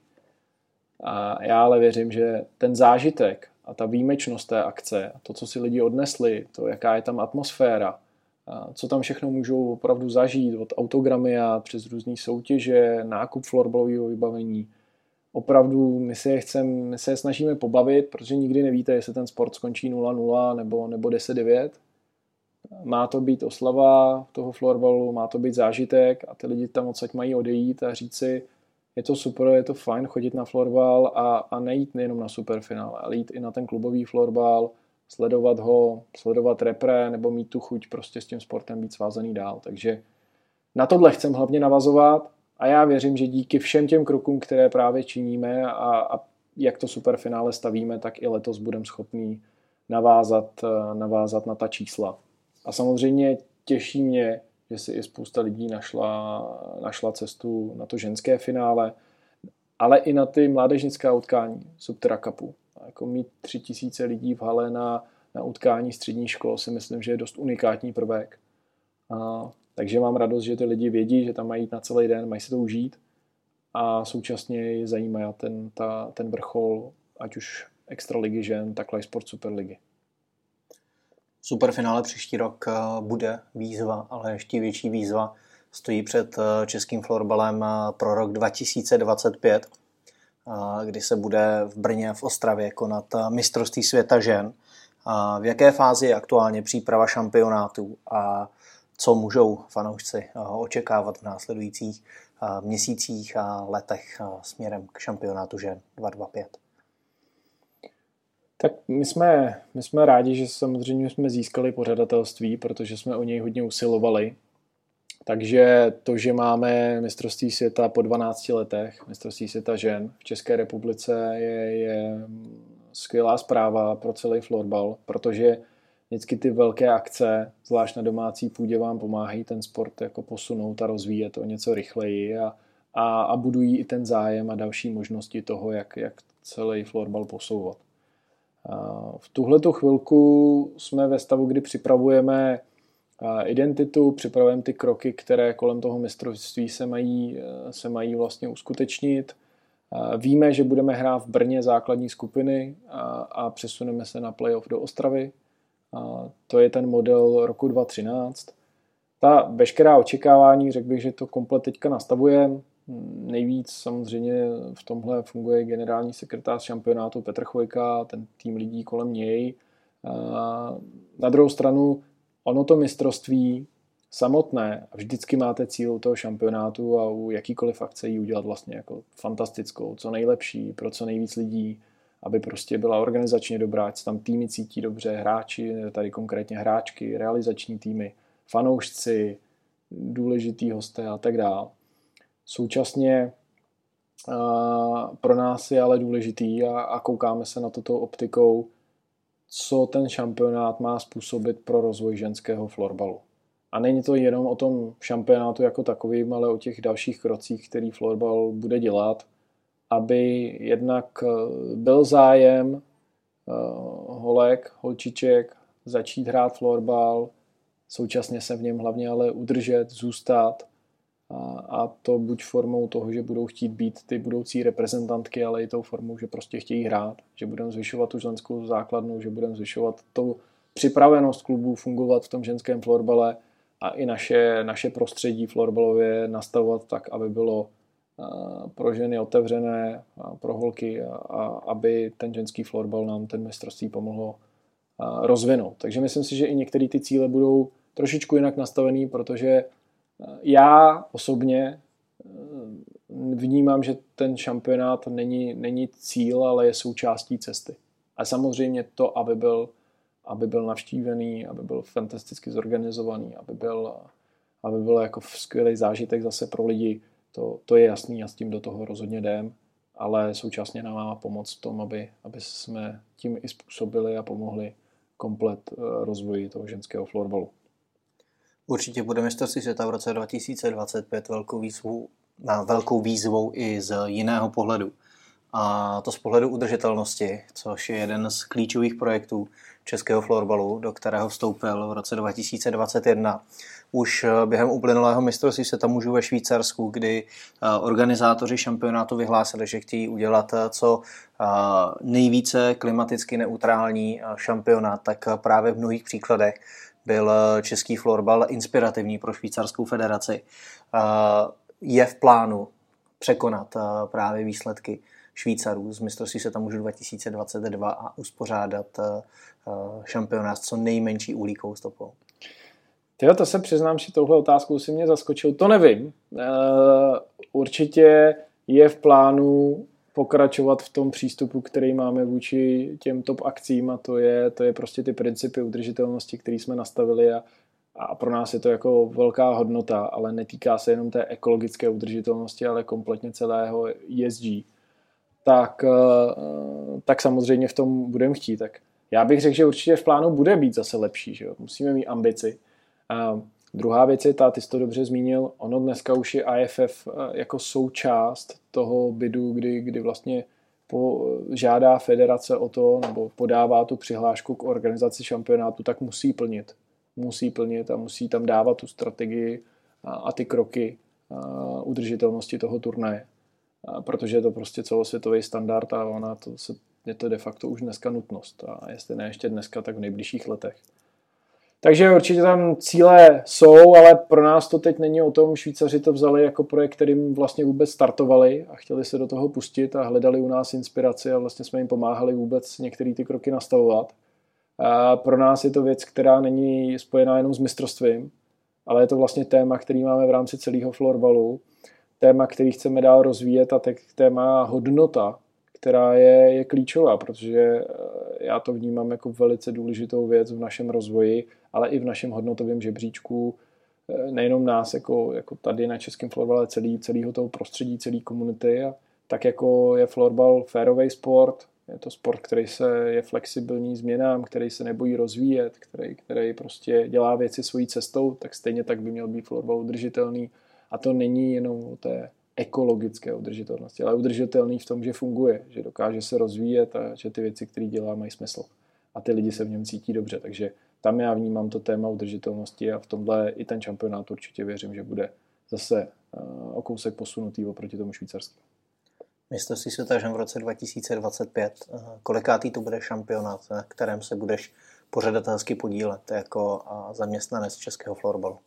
A já ale věřím, že ten zážitek a ta výjimečnost té akce, to, co si lidi odnesli, to, jaká je tam atmosféra, co tam všechno můžou opravdu zažít, od autogramy a přes různé soutěže, nákup florbalového vybavení, opravdu my se, je chcem, my se je snažíme pobavit, protože nikdy nevíte, jestli ten sport skončí 0-0 nebo, nebo 10-9 má to být oslava toho florbalu, má to být zážitek a ty lidi tam odsaď mají odejít a říct si, je to super, je to fajn chodit na florbal a, a nejít nejenom na superfinále, ale jít i na ten klubový florbal, sledovat ho, sledovat repre nebo mít tu chuť prostě s tím sportem být svázaný dál. Takže na tohle chcem hlavně navazovat a já věřím, že díky všem těm krokům, které právě činíme a, a jak to superfinále stavíme, tak i letos budeme schopní navázat, navázat na ta čísla. A samozřejmě těší mě, že si i spousta lidí našla, našla cestu na to ženské finále, ale i na ty mládežnická utkání Subtra Cupu. Jako mít tři tisíce lidí v hale na, na utkání střední škol si myslím, že je dost unikátní prvek. A Takže mám radost, že ty lidi vědí, že tam mají jít na celý den, mají se to užít a současně je zajímá ten, ta, ten vrchol, ať už extraligy žen, takhle i sport superligy. Superfinále příští rok eh, bude výzva, ale ještě větší výzva stojí před eh, českým florbalem eh, pro rok 2025, kdy se bude v Brně v Ostravě konat mistrovství světa žen. V jaké fázi je aktuálně příprava šampionátů a co můžou fanoušci očekávat v následujících měsících a letech směrem k šampionátu žen 225? Tak my jsme, my jsme rádi, že samozřejmě jsme získali pořadatelství, protože jsme o něj hodně usilovali. Takže to, že máme mistrovství světa po 12 letech, mistrovství světa žen v České republice, je, je skvělá zpráva pro celý florbal, protože vždycky ty velké akce, zvlášť na domácí půdě, vám pomáhají ten sport jako posunout a rozvíjet o něco rychleji a, a, a budují i ten zájem a další možnosti toho, jak, jak celý florbal posouvat. V tuhle chvilku jsme ve stavu, kdy připravujeme identitu, připravujeme ty kroky, které kolem toho mistrovství se mají, se mají vlastně uskutečnit. Víme, že budeme hrát v Brně základní skupiny a, a přesuneme se na playoff do Ostravy. A to je ten model roku 2013. Ta veškerá očekávání, řekl bych, že to komplet teďka nastavujeme. Nejvíc samozřejmě v tomhle funguje generální sekretář šampionátu Petr Chvojka, ten tým lidí kolem něj. Na druhou stranu, ono to mistrovství samotné vždycky máte cíl toho šampionátu a u jakýkoliv akce ji udělat vlastně jako fantastickou, co nejlepší, pro co nejvíc lidí, aby prostě byla organizačně dobrá, ať se tam týmy cítí dobře, hráči, tady konkrétně hráčky, realizační týmy, fanoušci, důležitý hosté a tak dále. Současně pro nás je ale důležitý a, koukáme se na toto optikou, co ten šampionát má způsobit pro rozvoj ženského florbalu. A není to jenom o tom šampionátu jako takovým, ale o těch dalších krocích, který florbal bude dělat, aby jednak e, byl zájem e, holek, holčiček začít hrát florbal, současně se v něm hlavně ale udržet, zůstat a, to buď formou toho, že budou chtít být ty budoucí reprezentantky, ale i tou formou, že prostě chtějí hrát, že budeme zvyšovat tu ženskou základnu, že budeme zvyšovat tu připravenost klubů fungovat v tom ženském florbale a i naše, naše prostředí florbalově nastavovat tak, aby bylo pro ženy otevřené, pro holky a, a aby ten ženský florbal nám ten mistrovství pomohlo rozvinout. Takže myslím si, že i některé ty cíle budou trošičku jinak nastavený, protože já osobně eh, vnímám, že ten šampionát není, není cíl, ale je součástí cesty. A samozřejmě to, aby byl, aby byl navštívený, aby byl fantasticky zorganizovaný, aby byl, aby byl jako skvělý zážitek zase pro lidi, to, to je jasný a s tím do toho rozhodně jdem, ale současně nám má pomoct v tom, aby, aby jsme tím i způsobili a pomohli komplet eh, rozvoji toho ženského florbalu. Určitě bude mistrovství světa v roce 2025 velkou výzvou, na velkou výzvou i z jiného pohledu. A to z pohledu udržitelnosti, což je jeden z klíčových projektů českého florbalu, do kterého vstoupil v roce 2021. Už během uplynulého mistrovství se tam můžu ve Švýcarsku, kdy eh, organizátoři šampionátu vyhlásili, že chtějí udělat eh, co eh, nejvíce klimaticky neutrální šampionát, tak právě v mnohých příkladech byl eh, český florbal inspirativní pro švýcarskou federaci. Eh, je v plánu překonat eh, právě výsledky Švýcarů z mistrovství se tam můžu 2022 a uspořádat šampionát co nejmenší úlíkou stopou. Tyjo, to se přiznám, že touhle otázkou si mě zaskočil. To nevím. Určitě je v plánu pokračovat v tom přístupu, který máme vůči těm top akcím a to je, to je prostě ty principy udržitelnosti, které jsme nastavili a, a pro nás je to jako velká hodnota, ale netýká se jenom té ekologické udržitelnosti, ale kompletně celého ESG. Tak, eh, tak samozřejmě v tom budeme chtít. Tak já bych řekl, že určitě v plánu bude být zase lepší. Že jo? Musíme mít ambici. Druhá věc je ta, ty jsi to dobře zmínil, ono dneska už je IFF eh, jako součást toho bydu, kdy, kdy vlastně po, žádá federace o to, nebo podává tu přihlášku k organizaci šampionátu, tak musí plnit musí plnit a musí tam dávat tu strategii a, a ty kroky a udržitelnosti toho turnaje. A protože je to prostě celosvětový standard a ona to se, je to de facto už dneska nutnost. A jestli ne ještě dneska, tak v nejbližších letech. Takže určitě tam cíle jsou, ale pro nás to teď není o tom, Švýcaři to vzali jako projekt, kterým vlastně vůbec startovali a chtěli se do toho pustit a hledali u nás inspiraci a vlastně jsme jim pomáhali vůbec některé ty kroky nastavovat. A pro nás je to věc, která není spojená jenom s mistrovstvím, ale je to vlastně téma, který máme v rámci celého florbalu, téma, který chceme dál rozvíjet a téma hodnota, která je, je klíčová, protože eh, já to vnímám jako velice důležitou věc v našem rozvoji, ale i v našem hodnotovém žebříčku, eh, nejenom nás, jako, jako tady na českém florbale, ale celý, celého toho prostředí, celé komunity. A tak jako je florbal férový sport, je to sport, který se je flexibilní změnám, který se nebojí rozvíjet, který, který prostě dělá věci svojí cestou, tak stejně tak by měl být florbal udržitelný. A to není jenom o té ekologické udržitelnosti, ale udržitelný v tom, že funguje, že dokáže se rozvíjet a že ty věci, které dělá, mají smysl. A ty lidi se v něm cítí dobře. Takže tam já vnímám to téma udržitelnosti a v tomhle i ten šampionát určitě věřím, že bude zase eh, o kousek posunutý oproti tomu švýcarskému. Mistrovství světa v roce 2025. Eh, kolikátý to bude šampionát, na kterém se budeš pořadatelsky podílet jako zaměstnanec českého florbalu?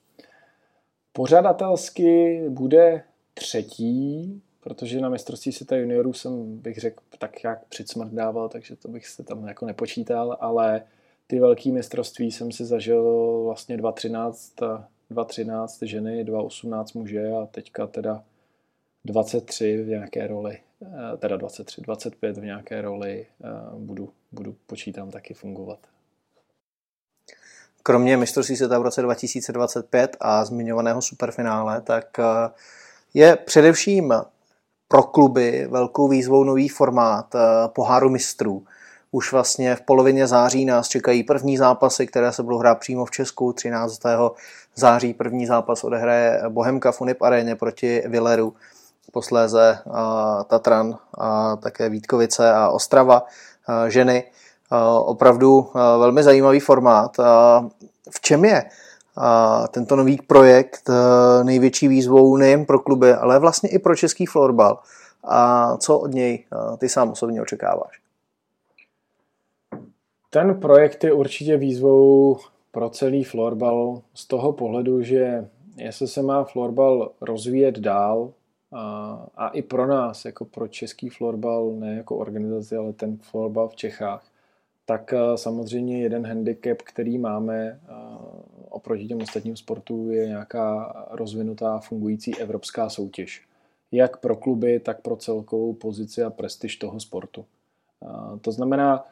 Pořadatelsky bude třetí, protože na mistrovství světa juniorů jsem, bych řekl, tak jak předsmrt takže to bych se tam jako nepočítal, ale ty velké mistrovství jsem si zažil vlastně 2.13, 2.13 ženy, 2.18 muže a teďka teda 23 v nějaké roli, eh, teda 23, 25 v nějaké roli eh, budu, budu počítám taky fungovat. Kromě mistrovství světa v roce 2025 a zmiňovaného superfinále, tak eh, je především pro kluby velkou výzvou nový formát poháru mistrů. Už vlastně v polovině září nás čekají první zápasy, které se budou hrát přímo v Česku. 13. září první zápas odehraje Bohemka v Unip aréně proti Villeru posléze Tatran a také Vítkovice a Ostrava ženy. Opravdu velmi zajímavý formát. V čem je tento nový projekt největší výzvou nejen pro kluby, ale vlastně i pro český florbal? A co od něj ty sám osobně očekáváš? Ten projekt je určitě výzvou pro celý florbal z toho pohledu, že jestli se má florbal rozvíjet dál, a, a i pro nás, jako pro český florbal, ne jako organizaci, ale ten florbal v Čechách, tak samozřejmě jeden handicap, který máme oproti těm ostatním sportům, je nějaká rozvinutá fungující evropská soutěž. Jak pro kluby, tak pro celkovou pozici a prestiž toho sportu. To znamená,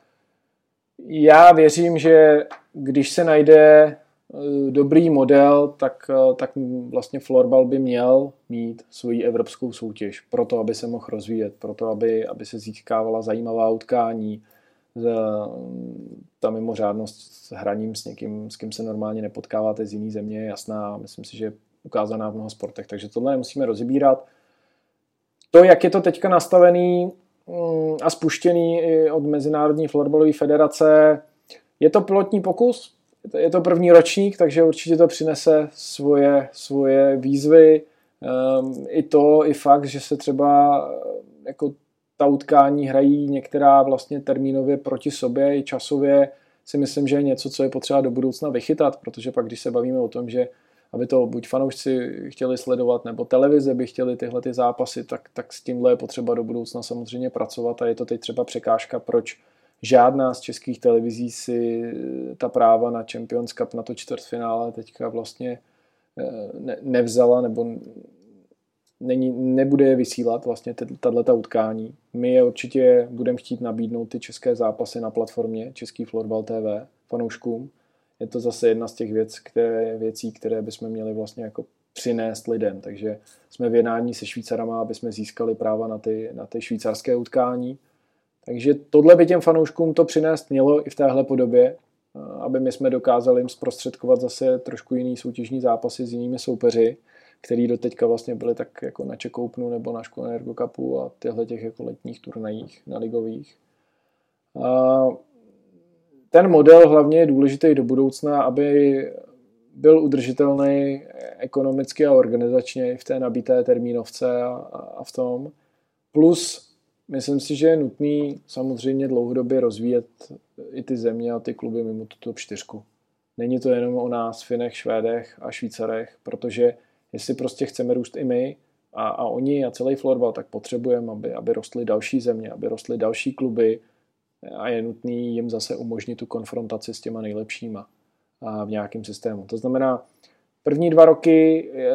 já věřím, že když se najde Eh, dobrý model, tak, eh, tak vlastně florbal by měl mít svoji evropskou soutěž, proto aby se mohl rozvíjet, proto aby, aby se získávala zajímavá utkání, ta mimořádnost s hraním s někým, s kým se normálně nepotkáváte z jiný země je jasná myslím si, že je ukázaná v mnoha sportech, takže tohle nemusíme rozebírat. To, jak je to teďka nastavený mm, a spuštěný od Mezinárodní florbalové federace, je to pilotní pokus, je to první ročník, takže určitě to přinese svoje, svoje výzvy. Um, I to, i fakt, že se třeba jako ta utkání hrají některá vlastně termínově proti sobě i časově, si myslím, že je něco, co je potřeba do budoucna vychytat, protože pak, když se bavíme o tom, že aby to buď fanoušci chtěli sledovat, nebo televize by chtěli tyhle ty zápasy, tak, tak s tímhle je potřeba do budoucna samozřejmě pracovat a je to teď třeba překážka, proč žádná z českých televizí si eh, ta práva na Champions Cup, na to čtvrtfinále teďka vlastně eh, ne, nevzala nebo není, nebude je vysílat vlastně tato utkání. My je určitě budeme chtít nabídnout ty české zápasy na platformě Český Florbal TV fanouškům. Je to zase jedna z těch věc, které, věcí, které bychom měli vlastně jako přinést lidem. Takže jsme v jednání se Švýcarama, aby jsme získali práva na ty, na ty švýcarské utkání takže tohle by těm fanouškům to přinést mělo i v téhle podobě, aby my jsme dokázali jim zprostředkovat zase trošku jiný soutěžní zápasy s jinými soupeři, který do teďka vlastně byli tak jako na Čekoupnu nebo na Škole Ergo Cupu a těchto těch jako letních turnajích na ligových. A ten model hlavně je důležitý do budoucna, aby byl udržitelný ekonomicky a organizačně v té nabité termínovce a, a v tom. Plus, myslím si, že je nutný samozřejmě dlouhodobě rozvíjet i ty země a ty kluby mimo tu 4. Není to jenom o nás, Finech, Švédech a Švýcarech, protože jestli prostě chceme růst i my a, a oni a celý florbal, tak potřebujeme, aby, aby rostly další země, aby rostly další kluby a je nutný jim zase umožnit tu konfrontaci s těma nejlepšíma v nějakém systému. To znamená, první dva roky, eh,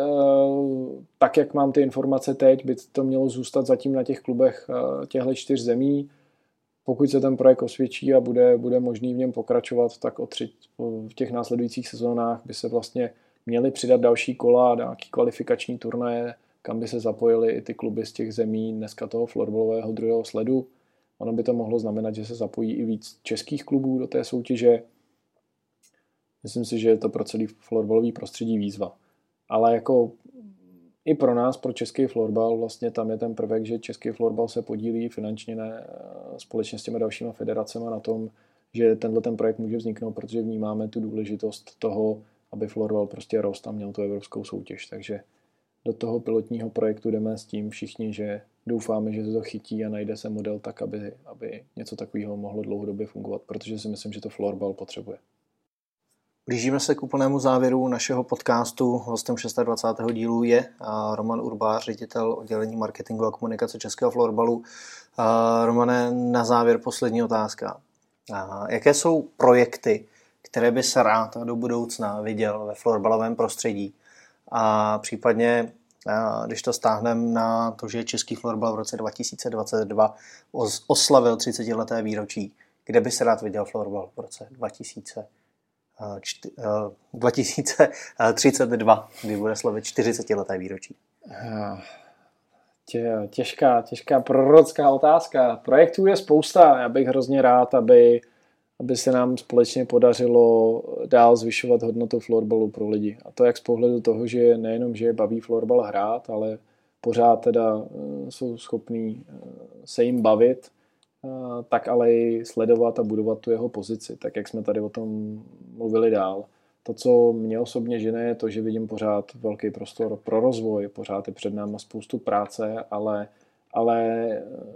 tak jak mám ty informace teď, by to mělo zůstat zatím na těch klubech eh, těchto čtyř zemí. Pokud se ten projekt osvědčí a bude, bude možný v něm pokračovat, tak o tři, v těch následujících sezónách by se vlastně měly přidat další kola a nějaký kvalifikační turnaje, kam by se zapojili i ty kluby z těch zemí dneska toho florbalového druhého sledu. Ono by to mohlo znamenat, že se zapojí i víc českých klubů do té soutěže. Myslím si, že je to pro celý florbalový prostředí výzva. Ale jako i pro nás, pro český florbal, vlastně tam je ten prvek, že český florbal se podílí finančně ne, společně s těmi dalšíma federacemi na tom, že tenhle ten projekt může vzniknout, protože vnímáme tu důležitost toho, aby florbal prostě rost a měl tu evropskou soutěž. Takže do toho pilotního projektu jdeme s tím všichni, že doufáme, že se to chytí a najde se model tak, aby, aby něco takového mohlo dlouhodobě fungovat, protože si myslím, že to florbal potřebuje. Blížíme se k úplnému závěru našeho podcastu. Hostem 26. dílu je Roman Urbář, ředitel oddělení marketingu a komunikace Českého florbalu. Romane, na závěr poslední otázka. Jaké jsou projekty, které by se rád do budoucna viděl ve florbalovém prostředí? A případně, když to stáhneme na to, že český florbal v roce 2022 oslavil 30 leté výročí, kde by se rád viděl florbal v roce 2022? 2032, kdy bude slavit 40 leté výročí? Tě, těžká, těžká prorocká otázka. Projektů je spousta. Já bych hrozně rád, aby, aby se nám společně podařilo dál zvyšovat hodnotu florbalu pro lidi. A to jak z pohledu toho, že nejenom, že je baví florbal hrát, ale pořád teda eh, jsou schopní eh, se jim bavit Eh, tak ale i sledovat a budovat tu jeho pozici, tak jak jsme tady o tom mluvili dál. To, co mě osobně žene, je to, že vidím pořád velký prostor pro rozvoj, pořád je před náma spoustu práce, ale, ale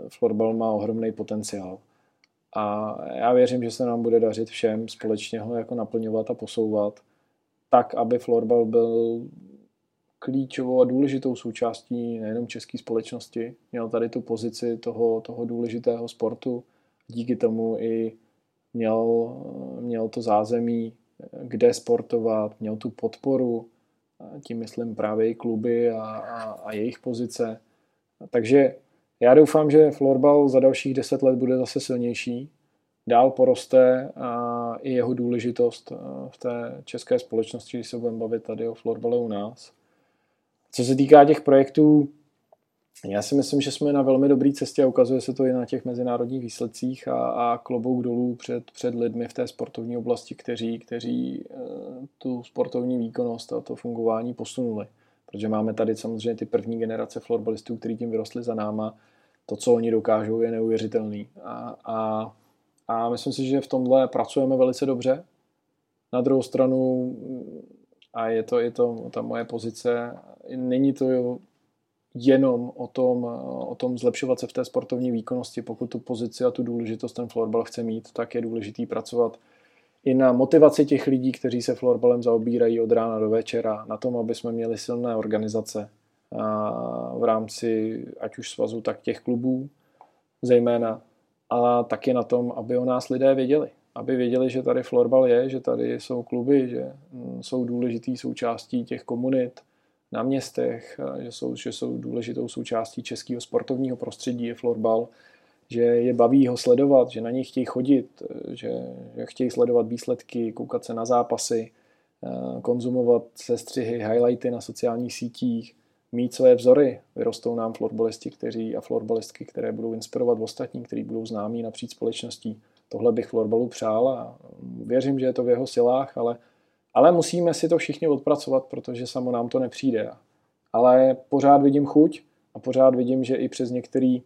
florbal má ohromný potenciál. A já věřím, že se nám bude dařit všem společně ho jako naplňovat a posouvat, tak, aby florbal byl klíčovou a důležitou součástí nejenom české společnosti. Měl tady tu pozici toho, toho důležitého sportu. Díky tomu i měl, měl to zázemí, kde sportovat, měl tu podporu, tím myslím právě i kluby a, a, a jejich pozice. Takže já doufám, že florbal za dalších deset let bude zase silnější, dál poroste a i jeho důležitost v té české společnosti, když se budeme bavit tady o florbale u nás. Co se týká těch projektů, já si myslím, že jsme na velmi dobré cestě a ukazuje se to i na těch mezinárodních výsledcích a, a klobouk dolů před, před lidmi v té sportovní oblasti, kteří, kteří e, tu sportovní výkonnost a to fungování posunuli. Protože máme tady samozřejmě ty první generace florbalistů, kteří tím vyrostli za náma. To, co oni dokážou, je neuvěřitelný. A, a, a myslím si, že v tomhle pracujeme velice dobře. Na druhou stranu a je to i to, ta moje pozice. Není to jenom o tom, o tom zlepšovat se v té sportovní výkonnosti. Pokud tu pozici a tu důležitost ten florbal chce mít, tak je důležitý pracovat i na motivaci těch lidí, kteří se florbalem zaobírají od rána do večera, na tom, aby jsme měli silné organizace v rámci ať už svazu, tak těch klubů zejména, a taky na tom, aby o nás lidé věděli. Aby věděli, že tady florbal je, že tady jsou kluby, že mm, jsou důležitý součástí těch komunit na městech, že jsou, že jsou důležitou součástí českého sportovního prostředí je florbal, že je baví ho sledovat, že na něj chtějí chodit, že, že chtějí sledovat výsledky, koukat se na zápasy, eh, konzumovat sestřihy, highlighty na sociálních sítích, mít své vzory. Vyrostou nám florbalisti kteří, a florbalistky, které budou inspirovat ostatní, kteří budou známí napříč společností tohle bych florbalu přál a věřím, že je to v jeho silách, ale, ale musíme si to všichni odpracovat, protože samo nám to nepřijde. Ale pořád vidím chuť a pořád vidím, že i přes některé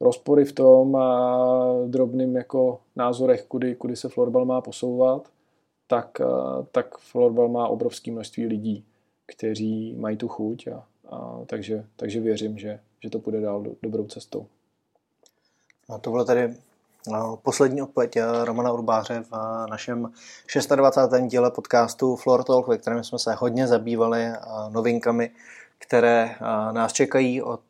rozpory v tom a drobným jako názorech, kudy, kudy se florbal má posouvat, tak, tak florbal má obrovské množství lidí, kteří mají tu chuť a, a takže, takže věřím, že, že to půjde dál do, dobrou cestou. A to bylo tady poslední odpověď Romana Urbáře v našem 26. díle podcastu Floor Talk, ve kterém jsme se hodně zabývali novinkami, které nás čekají od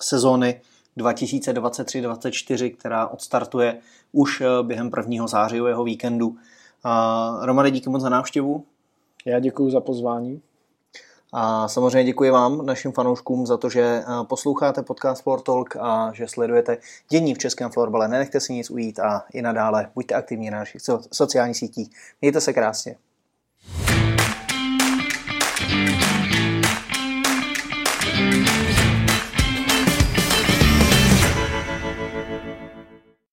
sezóny 2023-2024, která odstartuje už během prvního zářijového víkendu. Romane, díky moc za návštěvu. Já děkuji za pozvání. A samozřejmě děkuji vám, našim fanouškům, za to, že eh, posloucháte podcast Floor Talk a že sledujete dění v českém florbale. Nenechte si nic ujít a i nadále buďte aktivní na našich sociálních sítích. Mějte se krásně.